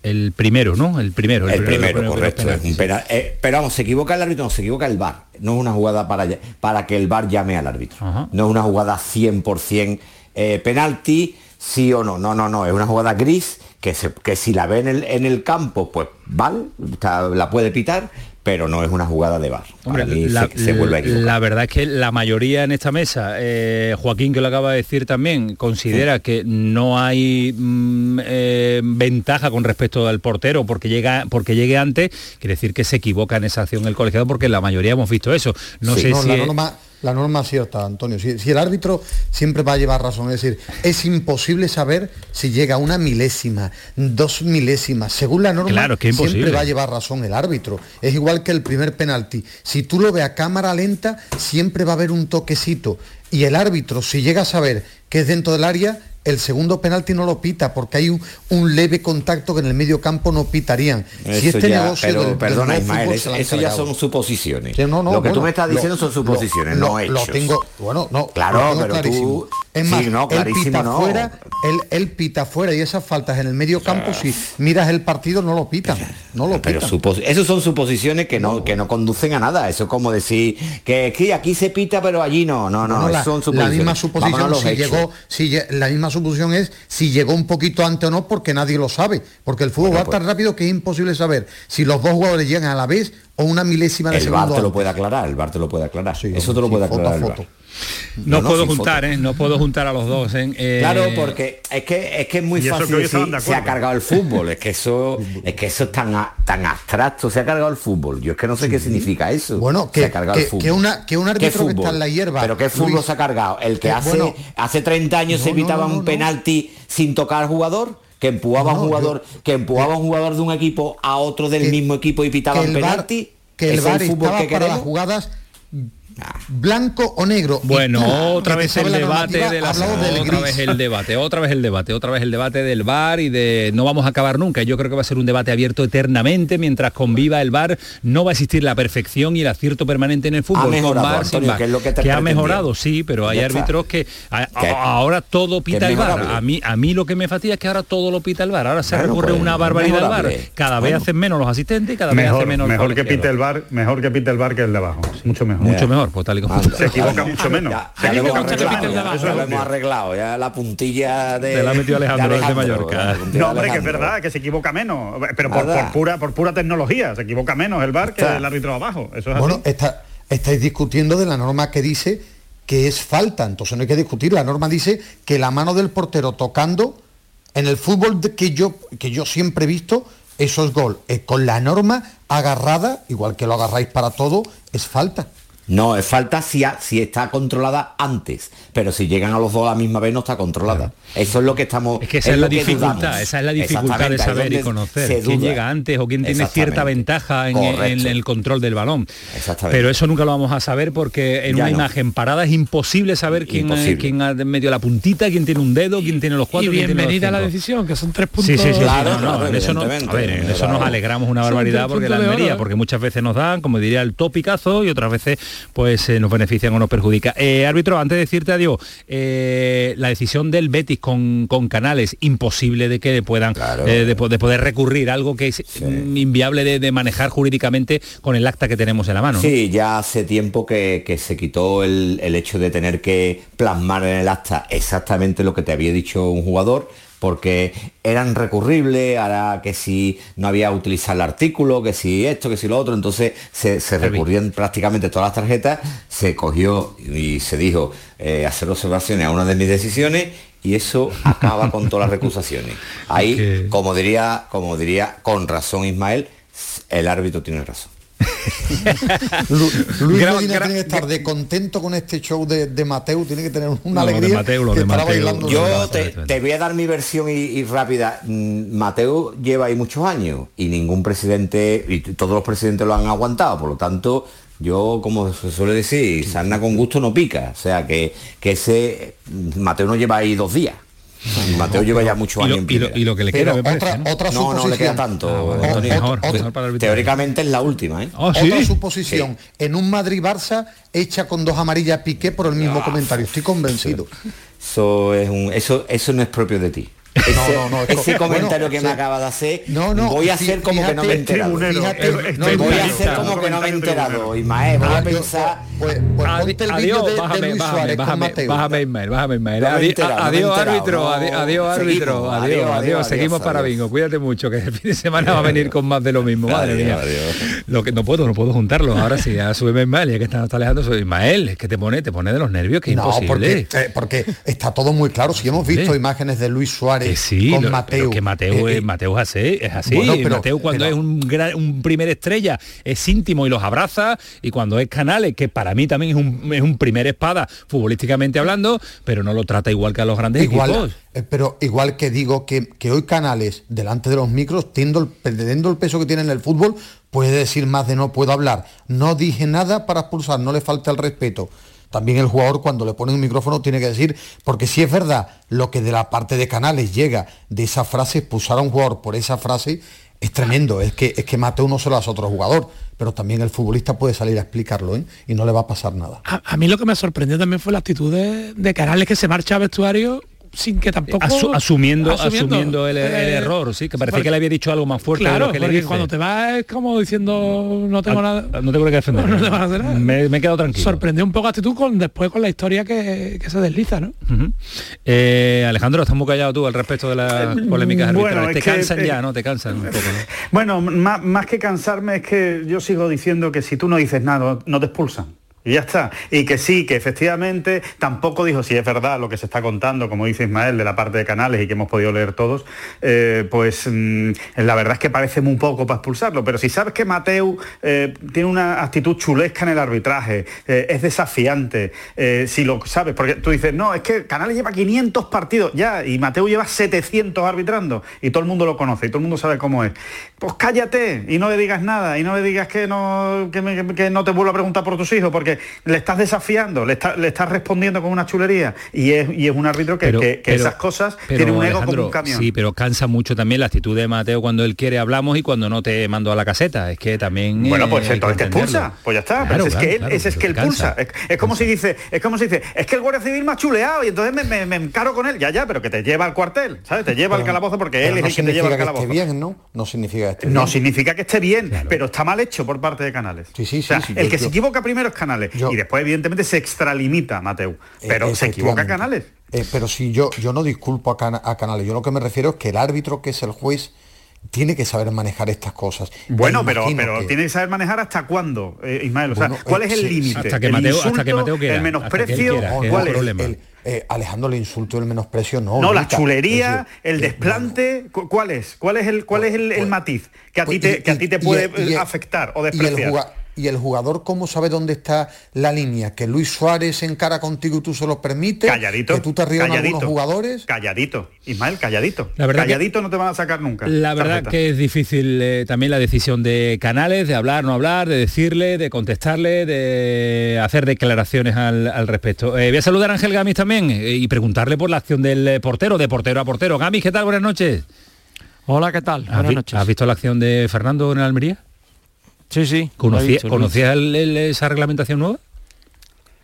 El primero, ¿no? El primero. El, de primero, correcto. es penaltis. un penal- eh, pero vamos, se equivoca el árbitro, no, se equivoca el VAR. No es una jugada para, para que el VAR llame al árbitro. No es una jugada 100% eh, penalti, sí o no. No, no, no. Es una jugada gris que, se- que si la ve en el, en el campo, pues vale, la puede pitar, pero no es una jugada de bar. Hombre, la, se, se vuelve a equivocar. la verdad es que la mayoría en esta mesa, eh, Joaquín que lo acaba de decir también, considera que no hay mm, eh, ventaja con respecto al portero porque llega porque llegue antes, quiere decir que se equivoca en esa acción el colegiado porque la mayoría hemos visto eso. No Sí, sé no, si la, es- norma, la norma es cierta, Antonio. Si, si el árbitro siempre va a llevar razón, es decir, es imposible saber si llega una milésima, dos milésimas. Según la norma, Claro, que es siempre va a llevar razón el árbitro. Es igual que el primer penalti. Si tú lo ves a cámara lenta, siempre va a haber un toquecito. Y el árbitro, si llega a saber que es dentro del área, el segundo penalti no lo pita porque hay un, un leve contacto que en el medio campo no pitarían. si este ya- negocio pero del- del perdona nuevo Ismael, eso, lo ya son suposiciones. Sí, no, no, lo que tú me estás diciendo lo- son suposiciones, lo- no lo hechos. tengo, bueno, no, Claro, lo tengo pero tú- Es sí, más, no, él pita no. fuera, él, él pita fuera y esas faltas en el medio campo, si miras el partido no lo pitan, no lo Pero pitan. supos- esos son suposiciones que no, que no conducen a nada. Eso es como decir que aquí, aquí se pita, pero allí no. No, no, la, son la suposiciones. misma Vámonos a suposición los si hechos. llegó, si la misma suposición es si llegó un poquito antes o no, porque nadie lo sabe, porque el fútbol Bueno, va tan rápido que es imposible saber si los dos jugadores llegan a la vez o una milésima de El segundo. bar te lo puede aclarar, el bar te lo puede aclarar. eso te lo sí, puede aclarar. el foto. No, no, puedo juntar, ¿eh? No puedo juntar a los dos, ¿eh? Eh, Claro, porque es que es que es muy fácil que decir se ha cargado el fútbol, es que eso es que eso es tan a- tan abstracto, se ha cargado el fútbol. Yo es que no sé qué significa eso. Bueno, se que- ha cargado el que- fútbol. que una- que un ¿Qué árbitro que está fútbol? en la hierba, Pero qué fútbol Luis, se ha cargado, el que que, hace bueno, hace 30 años se no, evitaba no, un no. penalti sin tocar al jugador, que empujaba a un jugador, que empujaba un jugador de un equipo a otro del que- mismo equipo y pitaba que un el penalti. que el ¿Es el VAR fútbol estaba que para las jugadas blanco o negro. Bueno, otra vez el debate de la otra gris. vez el debate, otra vez el debate, otra vez el debate del bar y de no vamos a acabar nunca. Yo creo que va a ser un debate abierto eternamente mientras conviva el bar. No va a existir la perfección y el acierto permanente en el fútbol. mejorado, con VAR, sin Antonio, VAR. que es lo que te Que ha mejorado, sí, pero hay Ya está. árbitros que a- ahora todo pita el bar. A mí a mí lo que me fastidia es que ahora todo lo pita el bar. Ahora se Bueno, recurre pues, una barbaridad al bar. Cada vez Bueno. hacen menos los asistentes y cada vez Mejor, hace menos mejor que pite el bar, mejor que pite el bar que el de abajo. Mucho mejor. Mucho mejor, pues tal y como Se equivoca mucho menos. Ya, Se ya lo hemos Eso lo hemos arreglado, ya la puntilla de... Te la ha metido Alejandro, de desde Mallorca. No, hombre, que es verdad, que se equivoca menos. Pero por, pura, por pura tecnología, se equivoca menos el bar que Está. el árbitro abajo. Eso es Bueno, así. está- estáis discutiendo de la norma que dice que es falta, entonces no hay que discutir. La norma dice que la mano del portero tocando en el fútbol de- que yo que yo siempre he visto eso es gol. Eh, con la norma agarrada, igual que lo agarráis para todo, es falta. No, es falta si, ha- si está controlada antes, pero si llegan a los dos a la misma vez no está controlada. Eso es lo que estamos... Es que esa es, la dificultad, dudamos. esa es la dificultad de saber y conocer quién llega antes o quién tiene cierta ventaja en, el control del balón. Exactamente. Pero eso nunca lo vamos a saber porque en Ya una no. imagen parada es imposible saber quién, Imposible. quién ha medio la puntita, quién tiene un dedo, quién tiene los Y cuatro, quién tiene los bienvenida a la decisión, que son tres puntos. Sí, sí, sí, sí, Claro, no, no, en eso, no- a ver, en eso nos alegramos una barbaridad porque la Almería, ¿eh? porque muchas veces nos dan, como diría el topicazo, y otras veces pues eh, nos benefician o nos perjudica. Eh, árbitro, antes de decirte adiós, eh, la decisión del Betis con, con Canales, imposible de que puedan, eh, de, po- de poder recurrir, algo que es mm, inviable de, de manejar jurídicamente con el acta que tenemos en la mano. ¿no? Sí, ya hace tiempo que, que se quitó el, el hecho de tener que plasmar en el acta exactamente lo que te había dicho un jugador, porque eran recurribles, ahora que si no había utilizado el artículo, que si esto, que si lo otro, entonces se, se recurrían prácticamente todas las tarjetas, se cogió y se dijo eh, hacer observaciones a una de mis decisiones y eso acaba con todas las recusaciones. Ahí, como diría, como diría con razón Ismael, el árbitro tiene razón. Lu- Luis Medina tiene que estar de contento con este show de, de Mateu, tiene que tener una No, lo de alegría Mateu, lo que de bailando. Yo te, te voy a dar mi versión y, y rápida. Mm, Mateo lleva ahí muchos años y ningún presidente, y todos los presidentes lo han aguantado, por lo tanto, yo, como se suele decir, sarna con gusto no pica. O sea, que, que ese mm, Mateo no lleva ahí dos días. Mateo lleva ya muchos Y lo, años en y lo- primera. y lo que le Pero queda, me parece, otra, ¿no? otra No, no le queda tanto. Ah, vale, Antonio. mejor, otra- mejor para el arbitraje. Teóricamente es la última, ¿eh? Ah, ¿sí? Otra suposición. En un Madrid-Barça hecha con dos amarillas Piqué por el mismo comentario. Estoy convencido. Eso es un, eso, eso no es propio de ti. ese, no, no, es ese co- comentario bueno, que sí. me acaba de hacer, No, no, voy a hacer como que no me he enterado. fíjate, no, voy a hacer como que no me he enterado, Ismael, voy a Ah, pensar... Pues, pues Adi- ponte el adiós, vídeo de, de bájame, Luis bájame, Suárez con bájame, Mateo. bájame, Ismael, bájame, Ismael. Adi- enterado, adiós, árbitro, no. adiós, árbitro, adiós, adiós, adiós, adiós, seguimos para bingo. Cuídate mucho, que el fin de semana va a venir con más de lo mismo, madre mía. Lo que no puedo, no puedo juntarlo. Ahora sí, ya súbeme Ismael, ya que está, está alejando, soy Ismael, es que te pone, te pone de los nervios, que es No, imposible. porque, eh, porque está todo muy claro. Si hemos visto imágenes de Luis Suárez sí, con lo- Mateo. que Mateo, eh, es, eh, Mateo es así, es así. Bueno, pero- Mateo cuando pero- es un, gran- un primer estrella es íntimo y los abraza y cuando es Canales, que para mí también es un, es un primer espada futbolísticamente hablando, pero no lo trata igual que a los grandes igual, equipos. eh, pero igual que digo que, que hoy Canales, delante de los micros, teniendo el, teniendo el peso que tiene en el fútbol, puede decir más de no puedo hablar. No dije nada para expulsar, no le falta el respeto. También el jugador cuando le pone un micrófono tiene que decir, porque si es verdad lo que de la parte de Canales llega de esa frase, expulsar a un jugador por esa frase, es tremendo. Es que, es que Mateo no se lo hace a otro jugador, pero también el futbolista puede salir a explicarlo ¿eh? y no le va a pasar nada. A, a mí lo que me sorprendió también fue la actitud de, Canales que se marcha al vestuario sin que tampoco Asu- asumiendo, asumiendo, el, el eh, error, sí, que parecía que le había dicho algo más fuerte de Claro, lo que le dice. cuando te vas es como diciendo no tengo nada. No tengo que defender. No te van a hacer nada. Me, me he quedado tranquilo. Sorprendió un poco la actitud con después con la historia que, que se desliza, ¿no? Eh, Alejandro, estás muy callado tú al respecto de las polémicas bueno, arbitrales. Te es que, cansan eh, ya, ¿no? Te cansan un poco, ¿no? Bueno, más, más que cansarme es que yo sigo diciendo que si tú no dices nada, no te expulsan. Y ya está. Y que sí, que efectivamente tampoco dijo si es verdad lo que se está contando, como dice Ismael, de la parte de canales y que hemos podido leer todos, eh, pues mm, la verdad es que parece muy poco para expulsarlo. Pero si sabes que Mateu eh, tiene una actitud chulesca en el arbitraje, eh, es desafiante, si lo sabes, porque tú dices, no, es que Canales lleva 500 partidos ya y Mateu lleva 700 arbitrando y todo el mundo lo conoce y todo el mundo sabe cómo es. Pues cállate y no le digas nada y no le digas que no, que, no te vuelva a preguntar por tus hijos porque le estás desafiando, le, está- le estás respondiendo con una chulería y es, y es un árbitro que, Pero- que- que pero- esas cosas pero, tiene un ego como un camión. Sí, pero cansa mucho también la actitud de Mateo cuando él quiere hablamos y cuando no te mando a la caseta. Es que también. Bueno, eh, pues que entonces te expulsa, pues ya está. Claro, pero es claro, que él, claro, ese es que él pulsa. Es, es como si dice, es como si dice, es que el guardia civil me ha chuleado y entonces me, me- me encaro con él. Ya, ya, pero que te lleva al cuartel, ¿sabes? Te lleva al calabozo porque él es no el que te lleva al calabozo. esté bien, ¿no? No significa que esté No bien. significa que esté bien, pero está mal hecho por parte de Canales. Sí, sí, O sea, sí, el yo- que yo- se equivoca primero es Canales y después evidentemente se extralimita Mateu, pero Eh, se equivoca. Canales. Eh, pero si yo, yo no disculpo a, Cana- a Canales, yo lo que me refiero es que el árbitro que es el juez tiene que saber manejar estas cosas. Bueno, pero, pero que- tiene que saber manejar hasta cuándo, eh, Ismael. O sea, Bueno, ¿cuál es el sí, límite? hasta que ¿El Mateo- hasta que insulto, Mateo quiera, el hasta que menosprecio, quiera, es ¿cuál el es? problema. el- eh, Alejandro, el insulto el menosprecio no. No, la chulería, Es el desplante, cu- ¿cuál es? ¿Cuál es el, cuál es el, el matiz que a ti te, que a ti te y- puede y- y- afectar o y el, despreciar? Y el jugador, ¿cómo sabe dónde está la línea? Que Luis Suárez encara contigo y tú se lo permites. Calladito, Que tú te calladito, algunos jugadores. Calladito, Ismael, calladito. La verdad que- calladito no te van a sacar nunca. La verdad tarjeta. que es difícil eh, también la decisión de Canales, de hablar, no hablar, de decirle, de contestarle, de hacer declaraciones al, al respecto. Eh, voy a saludar a Ángel Gamis también eh, y preguntarle por la acción del portero, de portero a portero. Gamis, ¿qué tal? Buenas noches. Hola, ¿qué tal? ¿Has, Buenas noches. has visto la acción de Fernando en Almería? Sí, sí. ¿Conocía- visto, lo he ¿Conocías el- el- esa reglamentación nueva?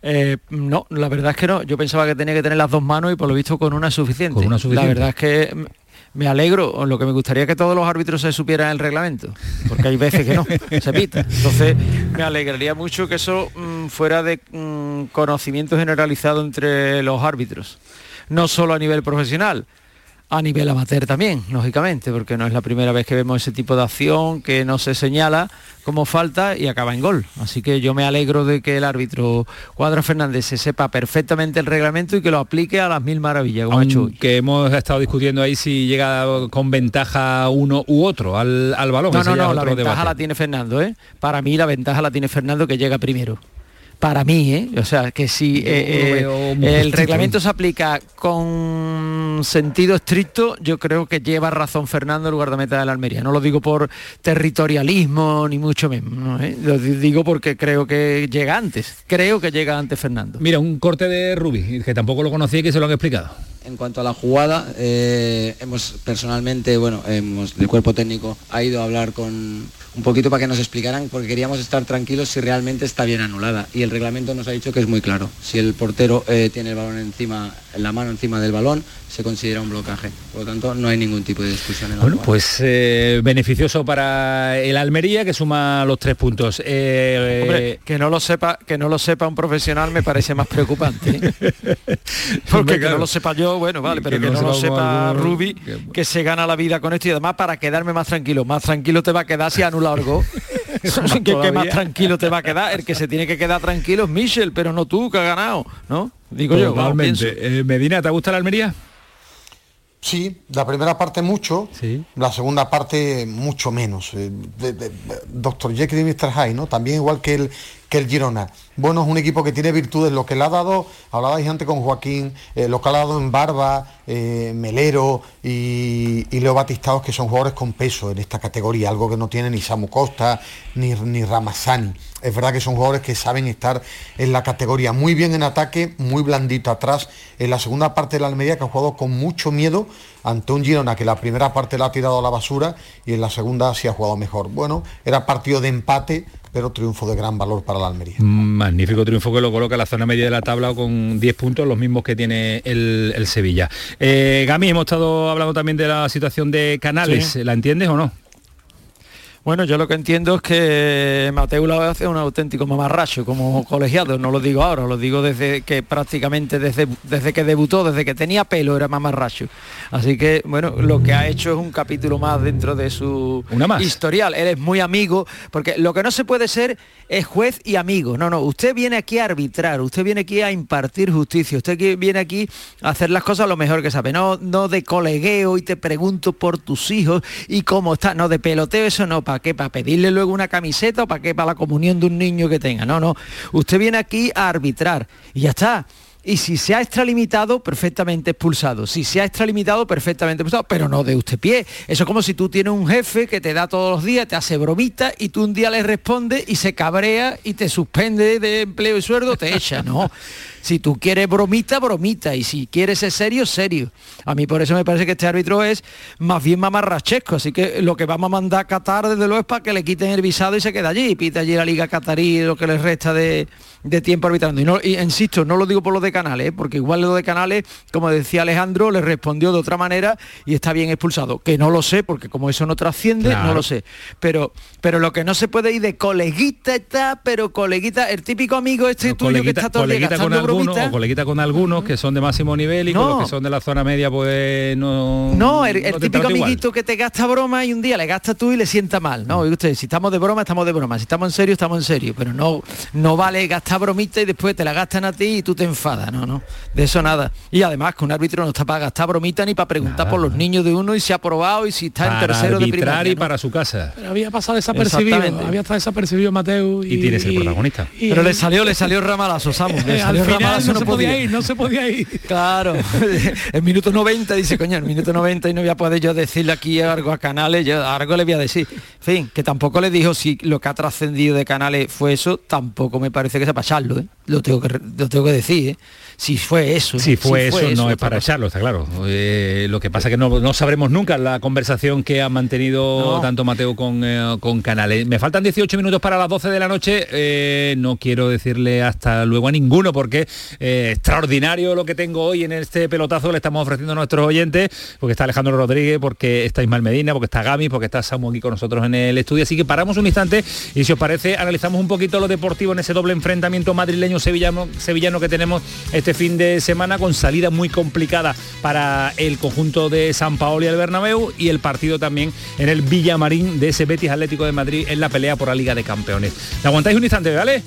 Eh, no, la verdad es que no. Yo pensaba que tenía que tener las dos manos y por lo visto con una es suficiente. Con una suficiente. La verdad es que me alegro. Lo que me gustaría es que todos los árbitros se supieran el reglamento, porque hay veces que no, se pita. Entonces me alegraría mucho que eso mm, fuera de mm, conocimiento generalizado entre los árbitros. No solo a nivel profesional, a nivel amateur también, lógicamente, porque no es la primera vez que vemos ese tipo de acción que no se señala como falta y acaba en gol. Así que yo me alegro de que el árbitro Cuadra Fernández se sepa perfectamente el reglamento y que lo aplique a las mil maravillas, como ha hecho hoy. Que hemos estado discutiendo ahí si llega con ventaja uno u otro al, al balón. No, no, no, la ventaja debate. la tiene Fernando, ¿eh? Para mí la ventaja la tiene Fernando que llega primero. Para mí, ¿eh? O sea, que si eh, eh, el reglamento se aplica con sentido estricto, yo creo que lleva razón Fernando el guardameta de la Almería. No lo digo por territorialismo ni mucho menos, ¿no, eh? Lo di- digo porque creo que llega antes. Creo que llega antes Fernando. Mira, un corte de Rubi, que tampoco lo conocía y que se lo han explicado. En cuanto a la jugada, eh, hemos personalmente, bueno, hemos, el cuerpo técnico ha ido a hablar con un poquito para que nos explicaran, porque queríamos estar tranquilos si realmente está bien anulada. Y el reglamento nos ha dicho que es muy claro. Si el portero eh, tiene el balón encima la mano encima del balón, se considera un blocaje. Por lo tanto, no hay ningún tipo de discusión en la Bueno, jugada. pues eh, beneficioso para el Almería que suma los tres puntos. Eh, Hombre, que no lo sepa, que no lo sepa un profesional me parece más preocupante. ¿eh? Porque que no lo sepa yo, bueno, vale, pero que, no, lo sepa alguno, Rubi, que se gana la vida con esto y además para quedarme más tranquilo. Más tranquilo te va a quedar si anula algo. que, que más tranquilo te va a quedar. El que se tiene que quedar tranquilo es Michel, pero no tú que has ganado, ¿no? Digo yo. pienso. Eh, Medina, ¿te gusta la Almería? Sí, la primera parte mucho, la segunda parte mucho menos. Eh, Dr. Jekyll y Mr. Hyde, ¿no? También igual que el, que el Girona. Bueno, es un equipo que tiene virtudes, lo que le ha dado, hablabais antes con Joaquín, eh, lo que le ha dado en Barba, eh, Melero y, y Leo Batistados, que son jugadores con peso en esta categoría, algo que no tiene ni Samu Costa ni, ni Ramazani. Es verdad que son jugadores que saben estar en la categoría muy bien en ataque, muy blandito atrás. En la segunda parte de la Almería que ha jugado con mucho miedo ante un Girona que la primera parte la ha tirado a la basura y en la segunda sí ha jugado mejor. Bueno, era partido de empate, pero triunfo de gran valor para la Almería. Magnífico triunfo que lo coloca en la zona media de la tabla con 10 puntos, los mismos que tiene el, el Sevilla. Eh, Gami, hemos estado hablando también de la situación de Canales. Sí. ¿La entiendes o no? Bueno, yo lo que entiendo es que Mateo la hace un auténtico mamarracho como colegiado, no lo digo ahora, lo digo desde que prácticamente desde, desde que debutó, desde que tenía pelo era mamarracho. Así que, bueno, lo que ha hecho es un capítulo más dentro de su historial. Él es muy amigo, porque lo que no se puede ser es juez y amigo. No, no, usted viene aquí a arbitrar, usted viene aquí a impartir justicia, usted viene aquí a hacer las cosas lo mejor que sabe, no, no de colegueo y te pregunto por tus hijos y cómo está, no de peloteo, eso no, ¿para qué? ¿Para pedirle luego una camiseta o para qué? Para la comunión de un niño que tenga. No, no, usted viene aquí a arbitrar y ya está. Y si se ha extralimitado, perfectamente expulsado. Si se ha extralimitado, perfectamente expulsado, pero no de usted pie. Eso es como si tú tienes un jefe que te da todos los días, te hace bromita y tú un día le respondes y se cabrea y te suspende de empleo y sueldo, te echa. No. Si tú quieres bromita, bromita. Y si quieres ser serio, serio. A mí por eso me parece que este árbitro es más bien mamarrachesco. Así que lo que vamos a mandar a Qatar, desde luego, es para que le quiten el visado y se quede allí. Y pita allí la Liga Qatarí lo que les resta de, de tiempo arbitrando. Y, no, y insisto, no lo digo por lo de Canales, ¿eh? porque igual lo de Canales, como decía Alejandro, le respondió de otra manera y está bien expulsado. Que no lo sé, porque como eso no trasciende, Claro. no lo sé. Pero, pero lo que no se puede ir de coleguita está, pero coleguita, el típico amigo este tuyo que está todo el día gastando algunos, o coleguita con algunos que son de máximo nivel y con los que son de la zona media pues no... No, el, el típico igual. amiguito que te gasta broma y un día le gasta tú y le sienta mal. No, oiga usted, si estamos de broma, estamos de broma. Si estamos en serio, estamos en serio. Pero no, no vale gastar bromita y después te la gastan a ti y tú te enfadas. No, no. De eso nada. Y además que un árbitro no está para gastar bromita ni para preguntar por los niños de uno y si ha aprobado y si está en Para tercero de arbitrar primaria. y ¿no? para su casa. Pero había pasado desapercibido, había estado desapercibido Mateo y, Y tienes el protagonista. y- Pero le salió, le salió ramalazo, Samu. Le Eh, salió final no se podía ir, no se podía ir. Claro, en minuto 90 dice, coño, en minuto 90 y no voy a poder yo decirle aquí algo a Canales, yo algo le voy a decir. En fin, que tampoco le dijo si lo que ha trascendido de Canales fue eso, tampoco me parece que sea para echarlo, ¿eh? Lo tengo que, lo tengo que decir, ¿eh? Si fue eso. Si fue eso, no es para echarlo, está claro. Eh, lo que pasa es que no, no sabremos nunca la conversación que han mantenido No. tanto Mateo con, eh, con Canales. Me faltan 18 minutos para las 12 de la noche. Eh, no quiero decirle hasta luego a ninguno porque extraordinario lo que tengo hoy en este pelotazo que le estamos ofreciendo a nuestros oyentes, porque está Alejandro Rodríguez, porque está Ismael Medina, porque está Gami, porque está Samu aquí con nosotros en el estudio. Así que paramos un instante y si os parece analizamos un poquito lo deportivo en ese doble enfrentamiento madrileño-sevillano sevillano que tenemos este fin de semana con salida muy complicada para el conjunto de San Paolo y el Bernabéu y el partido también en el Villamarín de ese Betis Atlético de Madrid en la pelea por la Liga de Campeones. ¿Me aguantáis un instante, vale?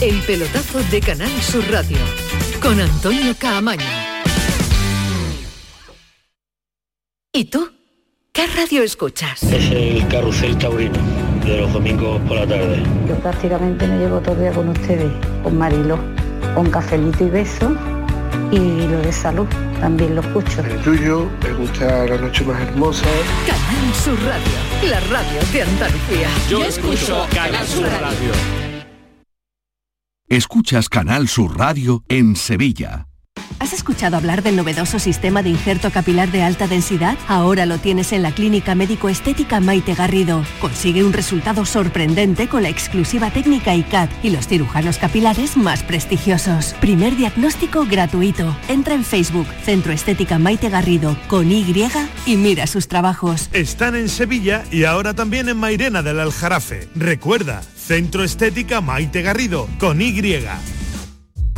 El pelotazo de Canal Sur Radio con Antonio Caamaño. ¿Y tú? ¿Qué radio escuchas? Es el carrusel taurino de los domingos por la tarde. Yo prácticamente me llevo todo el día con ustedes, con Marilo, con cafelito y beso y lo de salud también lo escucho. El tuyo, me gusta la noche más hermosa. Canal Sur Radio, la radio de Andalucía. Yo escucho Canal Sur Radio. Escuchas Canal Sur Radio en Sevilla. ¿Has escuchado hablar del novedoso sistema de injerto capilar de alta densidad? Ahora lo tienes en la Clínica Médico Estética Maite Garrido. Consigue un resultado sorprendente con la exclusiva técnica ICAT y los cirujanos capilares más prestigiosos. Primer diagnóstico gratuito. Entra en Facebook, Centro Estética Maite Garrido, con Y y mira sus trabajos. Están en Sevilla y ahora también en Mairena del Aljarafe. Recuerda, Centro Estética Maite Garrido, con Y.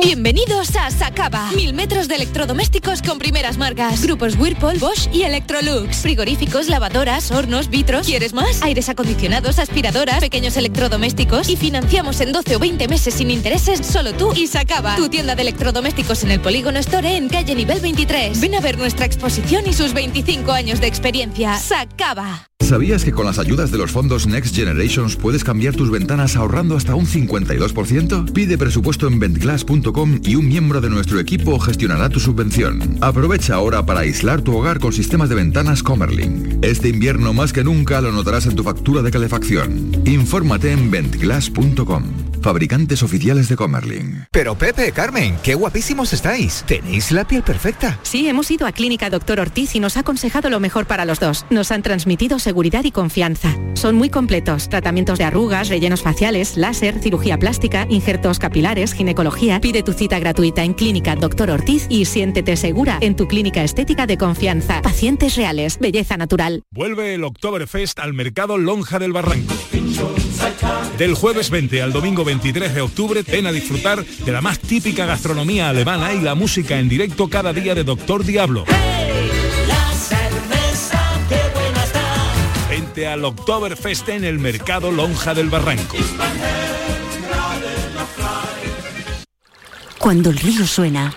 Bienvenidos a Sacaba. Mil metros de electrodomésticos con primeras marcas. Grupos Whirlpool, Bosch y Electrolux. Frigoríficos, lavadoras, hornos, vitros. ¿Quieres más? Aires acondicionados, aspiradoras, pequeños electrodomésticos. Y financiamos en 12 o 20 meses sin intereses solo tú y Sacaba. Tu tienda de electrodomésticos en el Polígono Store en calle nivel 23. Ven a ver nuestra exposición y sus 25 años de experiencia. Sacaba. ¿Sabías que con las ayudas de los fondos Next Generations puedes cambiar tus ventanas ahorrando hasta un 52%? Pide presupuesto en ventglass.com y un miembro de nuestro equipo gestionará tu subvención. Aprovecha ahora para aislar tu hogar con sistemas de ventanas Comerlin. Este invierno más que nunca lo notarás en tu factura de calefacción. Infórmate en ventglass.com. Fabricantes oficiales de Comerlin. Pero Pepe, Carmen, qué guapísimos estáis. Tenéis la piel perfecta. Sí, hemos ido a Clínica Doctor Ortiz y nos ha aconsejado lo mejor para los dos. Nos han transmitido seguridad y confianza. Son muy completos. Tratamientos de arrugas, rellenos faciales, láser, cirugía plástica, injertos capilares, ginecología. Pide tu cita gratuita en Clínica Doctor Ortiz y siéntete segura en tu clínica estética de confianza. Pacientes reales, belleza natural. Vuelve el Oktoberfest al mercado Lonja del Barranco. Del jueves 20 al domingo 23 de octubre, ven a disfrutar de la más típica gastronomía alemana y la música en directo cada día de Doctor Diablo. Vente al Oktoberfest en el mercado Lonja del Barranco. Cuando el río suena,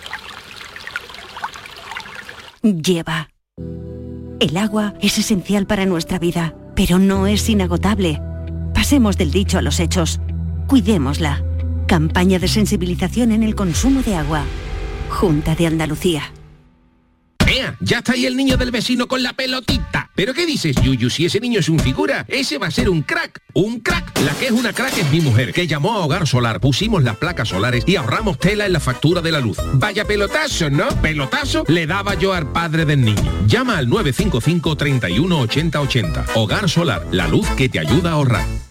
lleva. El agua es esencial para nuestra vida, pero no es inagotable. Pasemos del dicho a los hechos. Cuidémosla. Campaña de sensibilización en el consumo de agua. Junta de Andalucía. ¡Ea! Ya está ahí el niño del vecino con la pelotita. ¿Pero qué dices, Yuyu? Si ese niño es un figura, ese va a ser un crack. Un crack. La que es una crack es mi mujer, que llamó a Hogar Solar. Pusimos las placas solares y ahorramos tela en la factura de la luz. Vaya pelotazo, ¿no? Pelotazo le daba yo al padre del niño. Llama al 955 31 80 80. Hogar Solar, la luz que te ayuda a ahorrar.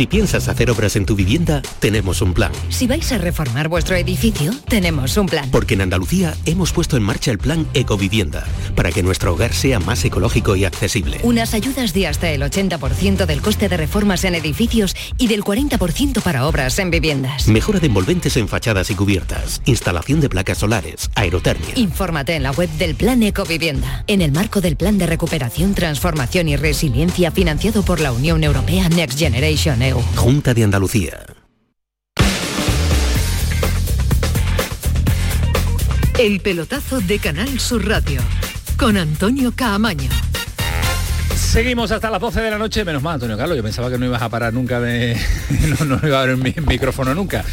Si piensas hacer obras en tu vivienda, tenemos un plan. Si vais a reformar vuestro edificio, tenemos un plan. Porque en Andalucía hemos puesto en marcha el plan Ecovivienda, para que nuestro hogar sea más ecológico y accesible. Unas ayudas de hasta el 80% del coste de reformas en edificios y del 40% para obras en viviendas. Mejora de envolventes en fachadas y cubiertas, instalación de placas solares, aerotermia. Infórmate en la web del Plan Ecovivienda, en el marco del Plan de Recuperación, Transformación y Resiliencia financiado por la Unión Europea Next Generation Junta de Andalucía. El pelotazo de Canal Sur Radio con Antonio Caamaño. Seguimos hasta las 12 de la noche, menos mal, Antonio Carlos. Yo pensaba que no ibas a parar nunca de. no, no iba a haber mi micrófono nunca.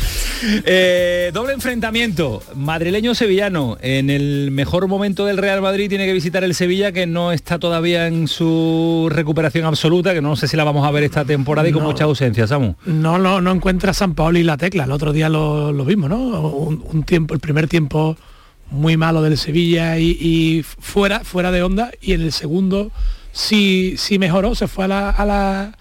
Eh, doble enfrentamiento. Madrileño-sevillano. En el mejor momento del Real Madrid tiene que visitar el Sevilla, que no está todavía en su recuperación absoluta, que no sé si la vamos a ver esta temporada y con No. mucha ausencia, Samu. No, no, no encuentra San Paolo y la tecla. El otro día lo, lo vimos, ¿no? Un, un tiempo, el primer tiempo muy malo del Sevilla y, y fuera, fuera de onda. Y en el segundo sí mejoró, se fue a la, a la,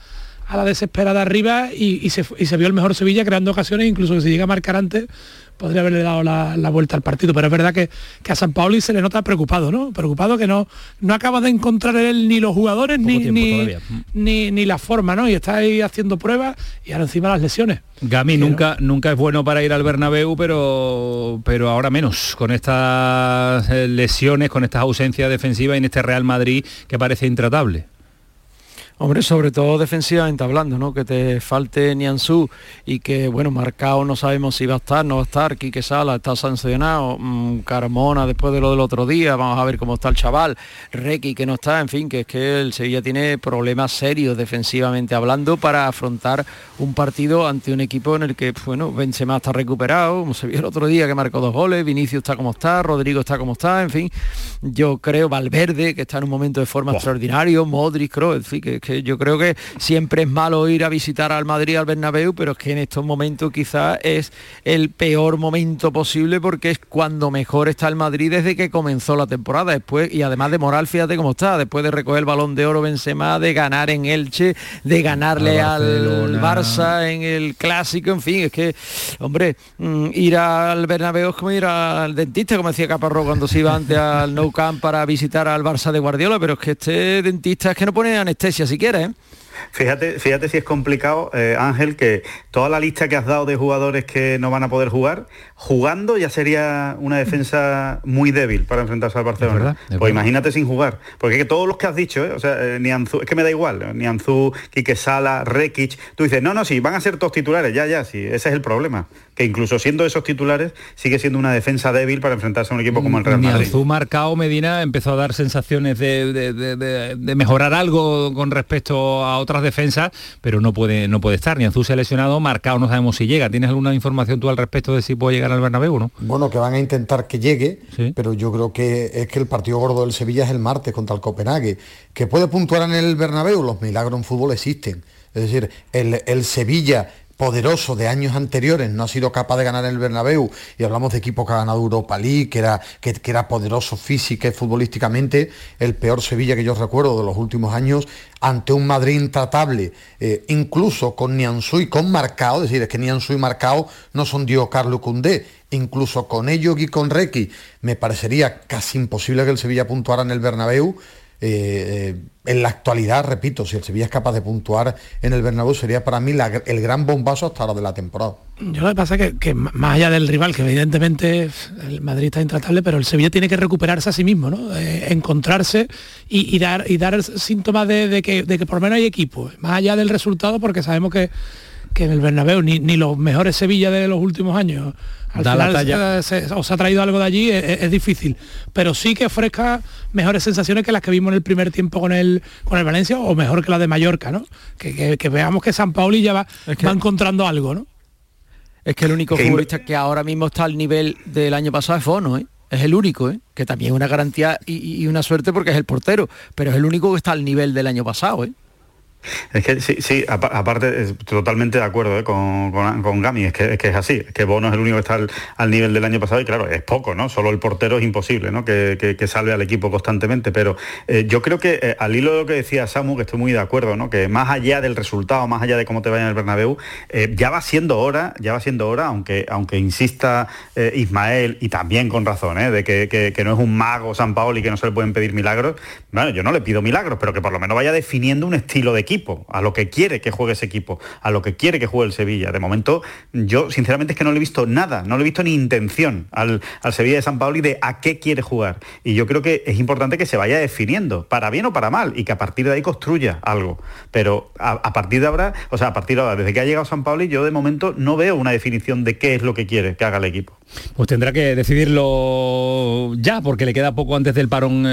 a la desesperada arriba y, y se, y se vio el mejor Sevilla creando ocasiones, incluso que si llega a marcar antes, podría haberle dado la, la vuelta al partido. Pero es verdad que, que a San Paoli se le nota preocupado, ¿no? Preocupado que no, no acaba de encontrar él ni los jugadores ni, ni, ni, ni la forma, ¿no? Y está ahí haciendo pruebas y ahora encima las lesiones. Gami nunca, nunca es bueno para ir al Bernabéu, pero, pero ahora menos, con estas eh, lesiones, con estas ausencias defensivas y en este Real Madrid que parece intratable. Hombre, sobre todo defensivamente hablando, ¿no? Que te falte Nianzú y que, bueno, marcado no sabemos si va a estar, no va a estar, Quique Sala está sancionado, mm, Carmona después de lo del otro día, vamos a ver cómo está el chaval, Requi que no está, en fin, que es que el Sevilla tiene problemas serios defensivamente hablando para afrontar un partido ante un equipo en el que, bueno, Benzema está recuperado, como se vio el otro día que marcó dos goles, Vinicius está como está, Rodrigo está como está, en fin, yo creo Valverde, que está en un momento de forma extraordinario, Modric, Kroos, en fin, que que yo creo que siempre es malo ir a visitar al Madrid, al Bernabéu, pero es que en estos momentos quizás es el peor momento posible porque es cuando mejor está el Madrid desde que comenzó la temporada. Después, y además de moral, fíjate cómo está, después de recoger el balón de oro Benzema, de ganar en Elche, de ganarle al Barça en el clásico, en fin, es que, hombre, mm, ir al Bernabéu es como ir al dentista, como decía Caparro cuando se iba antes al Nou Camp para visitar al Barça de Guardiola, pero es que este dentista es que no pone anestesia, si quieres. ¿eh? Fíjate, fíjate si es complicado, eh, Ángel, que toda la lista que has dado de jugadores que no van a poder jugar, jugando ya sería una defensa muy débil para enfrentarse al Barcelona. pues imagínate sin jugar. Porque todos los que has dicho, ¿eh? o sea, eh, Nianzú, es que me da igual, Nianzú, Quique Sala, Rekic, tú dices, no, no, sí, van a ser todos titulares, ya, ya, sí, ese es el problema. Que incluso siendo esos titulares, sigue siendo una defensa débil para enfrentarse a un equipo como el Real Madrid. Nianzú marcado Medina empezó a dar sensaciones de, mejorar algo con respecto a otras defensas, pero no puede, no puede estar. Nianzú se ha lesionado, marcado, no sabemos si llega. ¿Tienes alguna información tú al respecto de si puede llegar al Bernabéu, no? Bueno, que van a intentar que llegue, pero yo creo que es que el partido gordo del Sevilla es el martes contra el Copenhague. Que puede puntuar en el Bernabéu, los milagros en fútbol existen. Es decir, el, el Sevilla poderoso de años anteriores no ha sido capaz de ganar el Bernabéu y hablamos de equipo que ha ganado Europa League, que era, que, era poderoso física y futbolísticamente, el peor Sevilla que yo recuerdo de los últimos años, ante un Madrid intratable, eh, incluso con Nianzú y con Marcao, es decir, es que Nianzú y Marcao no son Dio Carlo Cundé, incluso con ellos y con Requi, me parecería casi imposible que el Sevilla puntuara en el Bernabéu, eh, eh, en la actualidad, repito, si el Sevilla es capaz de puntuar en el Bernabéu sería para mí el gran bombazo hasta ahora de la temporada. Yo lo que pasa es que, más allá del rival, que evidentemente el Madrid está intratable, pero el Sevilla tiene que recuperarse a sí mismo, ¿no? Eh, encontrarse y, dar, y dar síntomas de, que, por lo menos hay equipo, más allá del resultado, porque sabemos que, que en el Bernabéu ni los mejores Sevilla de los últimos años al final se, os ha traído algo de allí, es, difícil. Pero sí que ofrezca mejores sensaciones que las que vimos en el primer tiempo con el, con el Valencia o mejor que la de Mallorca, ¿no? Que, veamos que San Pauli ya va, va encontrando algo, ¿no? Es que el único futbolista que ahora mismo está al nivel del año pasado es Fono, ¿eh? Es el único, ¿eh? que también es una garantía y, y, una suerte porque es el portero, pero es el único que está al nivel del año pasado. ¿eh? Es que sí, sí aparte, totalmente de acuerdo ¿eh? con, con, Gami, es que, es así, es que Bono es el único que está al, nivel del año pasado y claro, es poco, ¿no? Solo el portero es imposible, ¿no? Que, salve al equipo constantemente, pero eh, yo creo que eh, al hilo de lo que decía Samu, que estoy muy de acuerdo, ¿no? Que más allá del resultado, más allá de cómo te vaya en el Bernabéu, ya va siendo hora, ya va siendo hora, aunque, aunque insista Ismael, y también con razón, de que, no es un mago San Paolo y que no se le pueden pedir milagros, bueno, yo no le pido milagros, pero que por lo menos vaya definiendo un estilo de equipo a lo que quiere que juegue ese equipo, a lo que quiere que juegue el Sevilla. De momento, yo sinceramente es que no le he visto nada, no le he visto ni intención al, Sevilla de San Pablo y de a qué quiere jugar. Y yo creo que es importante que se vaya definiendo, para bien o para mal, y que a partir de ahí construya algo. Pero a, partir de ahora, o sea, a partir de ahora, desde que ha llegado San Pablo, yo de momento no veo una definición de qué es lo que quiere que haga el equipo. Pues tendrá que decidirlo ya, porque le queda poco antes del parón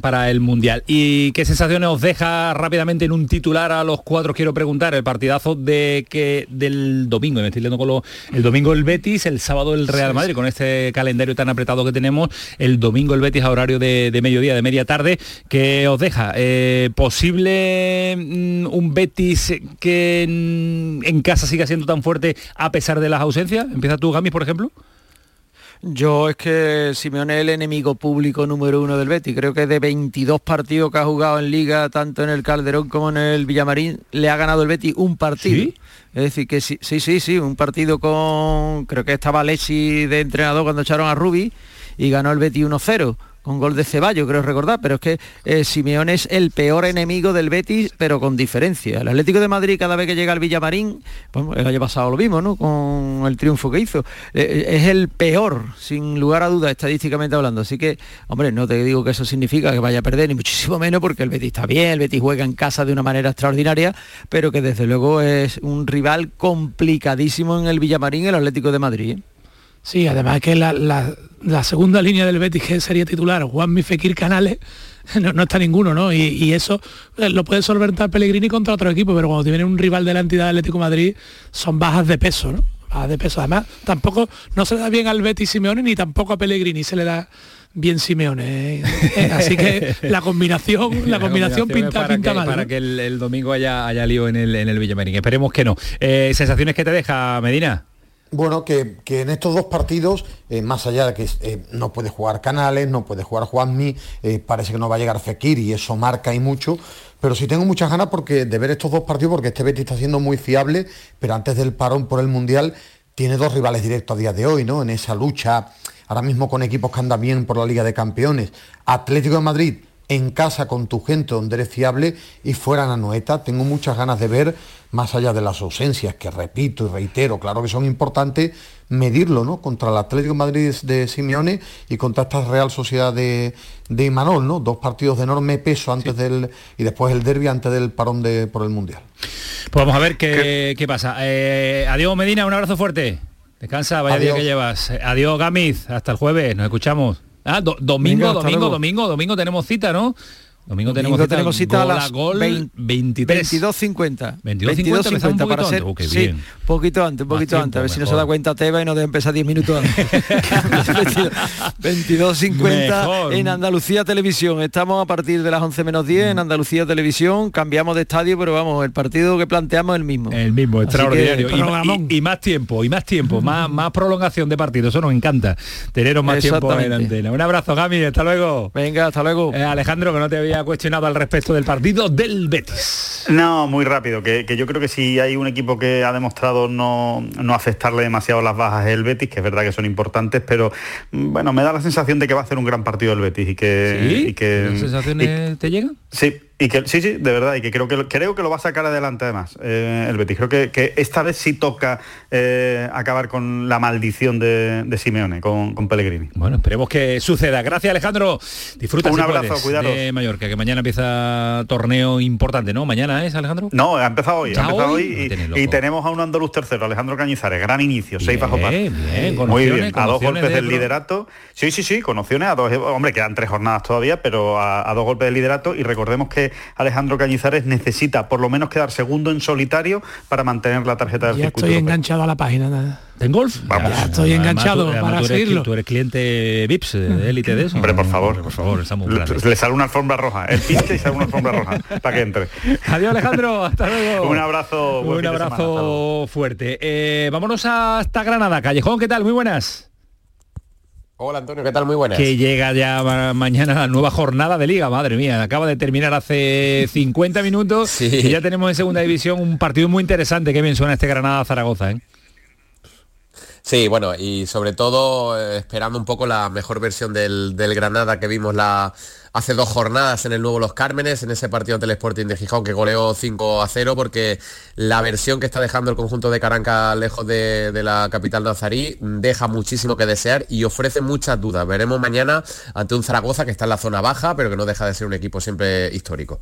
para el Mundial. ¿Y qué sensaciones os deja rápidamente en un titular a los cuatro? Quiero preguntar, el partidazo de que del domingo, me estoy leyendo con lo, el domingo el Betis, el sábado el Real Madrid, con este calendario tan apretado que tenemos, el domingo el Betis a horario de, mediodía, de media tarde, ¿qué os deja? Eh, ¿Posible mm, un Betis que en, en casa siga siendo tan fuerte a pesar de las ausencias? Empieza tú, Gamis, por ejemplo. Yo es que Simeone es el enemigo público número uno del Betis. Creo que de 22 partidos que ha jugado en Liga, tanto en el Calderón como en el Villamarín, le ha ganado el Betis un partido. Es decir, que sí, sí, sí, sí, un partido con, creo que estaba Lechi de entrenador cuando echaron a Rubi y ganó el Betis 1-0 con gol de Ceballo, creo recordar, pero es que eh, es el peor enemigo del Betis, pero con diferencia. El Atlético de Madrid cada vez que llega al Villamarín, bueno, el año pasado lo vimos, ¿no? Con el triunfo que hizo, eh, es el peor, sin lugar a dudas, estadísticamente hablando. Así que, hombre, no te digo que eso significa que vaya a perder, ni muchísimo menos, porque el Betis está bien, el Betis juega en casa de una manera extraordinaria, pero que desde luego es un rival complicadísimo en el Villamarín, el Atlético de Madrid. ¿eh? Sí, además que la, segunda línea del Betis que sería titular, Juan Fekir Canales, no, está ninguno, ¿no? Y, eso eh, lo puede solventar Pellegrini contra otro equipo, pero cuando tiene un rival de la entidad Atlético Madrid son bajas de peso, ¿no? Bajas de peso. Además, tampoco no se le da bien al Betis Simeone ni tampoco a Pellegrini se le da bien Simeone. ¿eh? Eh, así que la combinación, la, combinación, pinta, pinta mal. Para que el, domingo haya, haya lío en el, en el Villamarín. Esperemos que no. ¿Sensaciones que te deja, Medina? Bueno, que, en estos dos partidos, eh, más allá de que eh, no puede jugar Canales, no puede jugar Juanmi, eh, parece que no va a llegar Fekir y eso marca y mucho, pero sí tengo muchas ganas porque, de ver estos dos partidos porque este Betis está siendo muy fiable, pero antes del parón por el Mundial tiene dos rivales directos a día de hoy, ¿no? En esa lucha, ahora mismo con equipos que andan bien por la Liga de Campeones. Atlético de Madrid en casa con tu gente donde eres fiable y fuera en Anoeta. Tengo muchas ganas de ver, más allá de las ausencias, que repito y reitero, claro que son importantes, medirlo ¿no? contra el Atlético de Madrid de Simeone y contra esta Real Sociedad de, de Imanol, ¿no? dos partidos de enorme peso antes del y después el derby antes del parón de, por el Mundial. Pues vamos a ver qué, pasa. Eh, adiós Medina, un abrazo fuerte. Descansa, vaya día que llevas. Adiós Gamiz, hasta el jueves, nos escuchamos. Ah, domingo, domingo, domingo, domingo tenemos cita, ¿no? Domingo, tenemos, cita, tenemos cita a las gol 23. 22.50. 22.50 para ser. Oh, sí, poquito antes, un poquito antes. A ver si no se da cuenta Teba y no debe empezar 10 minutos antes. 22.50 en Andalucía Televisión. Estamos a partir de las 11 menos 10 en Andalucía Televisión. Cambiamos de estadio, pero vamos, el partido que planteamos es el mismo. El mismo, extraordinario. Y, más tiempo, y más tiempo, más, más prolongación de partido. Eso nos encanta. Teneros más tiempo en antena. Un abrazo, Gami, hasta luego. Venga, hasta luego. Eh, Alejandro, que no te había cuestionado al respecto del partido del Betis. No, muy rápido, que, yo creo que si hay un equipo que ha demostrado no, no, afectarle demasiado las bajas es el Betis, que es verdad que son importantes, pero mm, bueno, me da la sensación de que va a hacer un gran partido el Betis y que... ¿Sí? que sensaciones te llegan? Sí, y que sí, sí, de verdad, y que creo que creo que lo va a sacar adelante además eh, el Betis. Creo que, esta vez sí toca eh, acabar con la maldición de, Simeone, con, Pellegrini. Bueno, esperemos que suceda. Gracias Alejandro. Disfruta un abrazo, cuidado. de Mallorca, que mañana empieza torneo importante, ¿no? Mañana es Alejandro. No, ha empezado hoy, ha empezado hoy, y, tenemos a un andaluz tercero, Alejandro Cañizares, gran inicio, seis bajo par. Muy bien, a dos golpes del liderato. Sí, sí, sí, con opciones a dos, hombre, quedan tres jornadas todavía, pero a dos golpes del liderato y recordemos que Alejandro Cañizares necesita por lo menos quedar segundo en solitario para mantener la tarjeta del ya circuito. Estoy enganchado a la página. ¿En golf? Vamos. estoy enganchado para tú seguirlo. Tú eres cliente VIPS de élite de eso. Hombre, por favor. Por favor, estamos le, le sale una alfombra roja. El pinche y sale una alfombra roja para que entre. Adiós Alejandro, hasta luego. Un abrazo. Un abrazo fuerte. Eh, vámonos hasta Granada. Callejón, ¿qué tal? Muy buenas. Hola Antonio, ¿qué tal? Muy buenas. Que llega ya mañana la nueva jornada de liga, madre mía, acaba de terminar hace 50 minutos y ya tenemos en segunda división un partido muy interesante, que bien suena este Granada-Zaragoza. ¿eh? Sí, bueno, y sobre todo eh, esperando un poco la mejor versión del, Granada que vimos la, hace dos jornadas en el nuevo Los Cármenes, en ese partido ante el Sporting de Gijón que goleó 5 a 0, porque la versión que está dejando el conjunto de Caranca lejos de, la capital nazarí deja muchísimo que desear y ofrece muchas dudas. Veremos mañana ante un Zaragoza que está en la zona baja, pero que no deja de ser un equipo siempre histórico.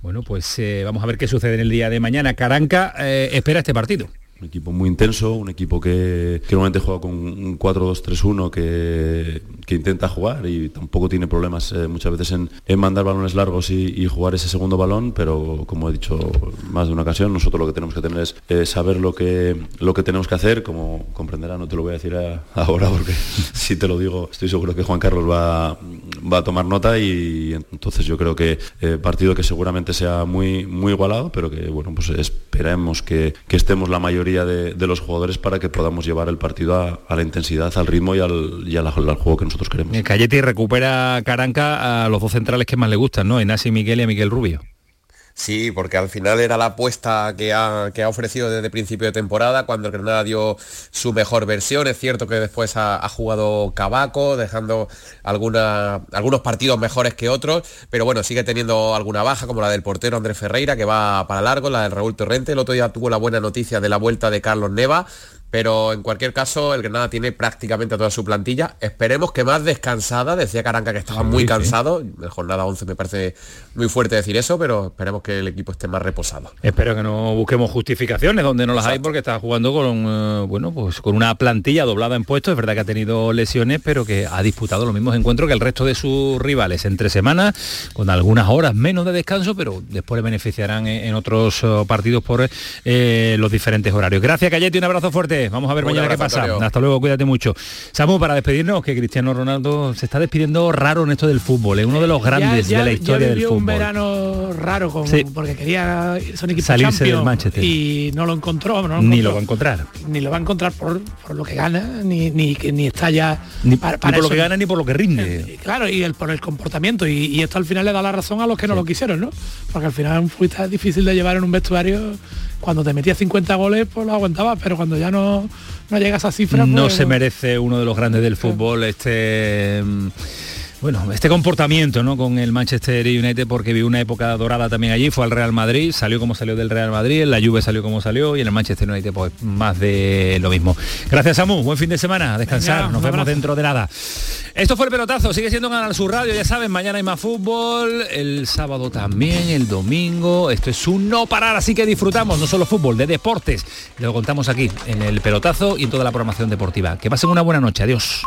Bueno, pues eh, vamos a ver qué sucede en el día de mañana. Caranca eh, espera este partido un equipo muy intenso, un equipo que, normalmente juega con un 4-2-3-1 que, intenta jugar y tampoco tiene problemas eh, muchas veces en, mandar balones largos y, jugar ese segundo balón, pero como he dicho más de una ocasión, nosotros lo que tenemos que tener es eh, saber lo que, lo que tenemos que hacer, como comprenderá, no te lo voy a decir ahora porque si te lo digo estoy seguro que Juan Carlos va, va a tomar nota y entonces yo creo que eh, partido que seguramente sea muy, muy igualado, pero que bueno, pues esperemos que, que estemos la mayoría de, los jugadores para que podamos llevar el partido a, la intensidad, al ritmo y al, juego que nosotros queremos. Cayeti recupera Caranca a los dos centrales que más le gustan, ¿no? Enasi Miguel y a Miguel Rubio. Sí, porque al final era la apuesta que ha, que ha ofrecido desde principio de temporada, cuando el Granada dio su mejor versión. Es cierto que después ha, jugado Cabaco, dejando algunos partidos mejores que otros, pero bueno, sigue teniendo alguna baja, como la del portero Andrés Ferreira, que va para largo, la del Raúl Torrente. El otro día tuvo la buena noticia de la vuelta de Carlos Neva, pero en cualquier caso el Granada tiene prácticamente toda su plantilla. Esperemos que más descansada, decía Caranca que estaba muy cansado, en jornada 11 me parece muy fuerte decir eso, pero esperemos que el equipo esté más reposado. Espero que no busquemos justificaciones donde no las hay porque está jugando con eh, bueno, pues con una plantilla doblada en puestos, es verdad que ha tenido lesiones, pero que ha disputado los mismos encuentros que el resto de sus rivales entre semanas, con algunas horas menos de descanso, pero después le beneficiarán en, otros eh, partidos por eh, los diferentes horarios. Gracias Cayeti, un abrazo fuerte. Vamos a ver mañana qué pasa. Hasta luego, cuídate mucho. Samu, para despedirnos, que Cristiano Ronaldo se está despidiendo raro en esto del fútbol, es uno de los grandes de la historia del fútbol. un verano raro porque quería son salirse del Manchester y no lo encontró. ni lo va a encontrar. Ni lo va a encontrar por, lo que gana, ni, ni, ni está ya... Ni, para, por lo que gana ni por lo que rinde. Eh, claro, y el, por el comportamiento. Y, esto al final le da la razón a los que no lo quisieron, ¿no? Porque al final un difícil de llevar en un vestuario cuando te metías 50 goles pues lo aguantabas, pero cuando ya no, no llegas a cifras... No pues, se merece uno de los grandes del fútbol este mm, bueno, este comportamiento ¿no? con el Manchester United porque vivió una época dorada también allí, fue al Real Madrid, salió como salió del Real Madrid, en la Juve salió como salió y en el Manchester United pues más de lo mismo. Gracias Samu, buen fin de semana, a descansar, nos vemos dentro de nada. Esto fue el pelotazo, sigue siendo Canal Sur Radio, ya saben, mañana hay más fútbol, el sábado también, el domingo, esto es un no parar, así que disfrutamos no solo fútbol, de deportes, lo contamos aquí en el pelotazo y en toda la programación deportiva. Que pasen una buena noche, adiós.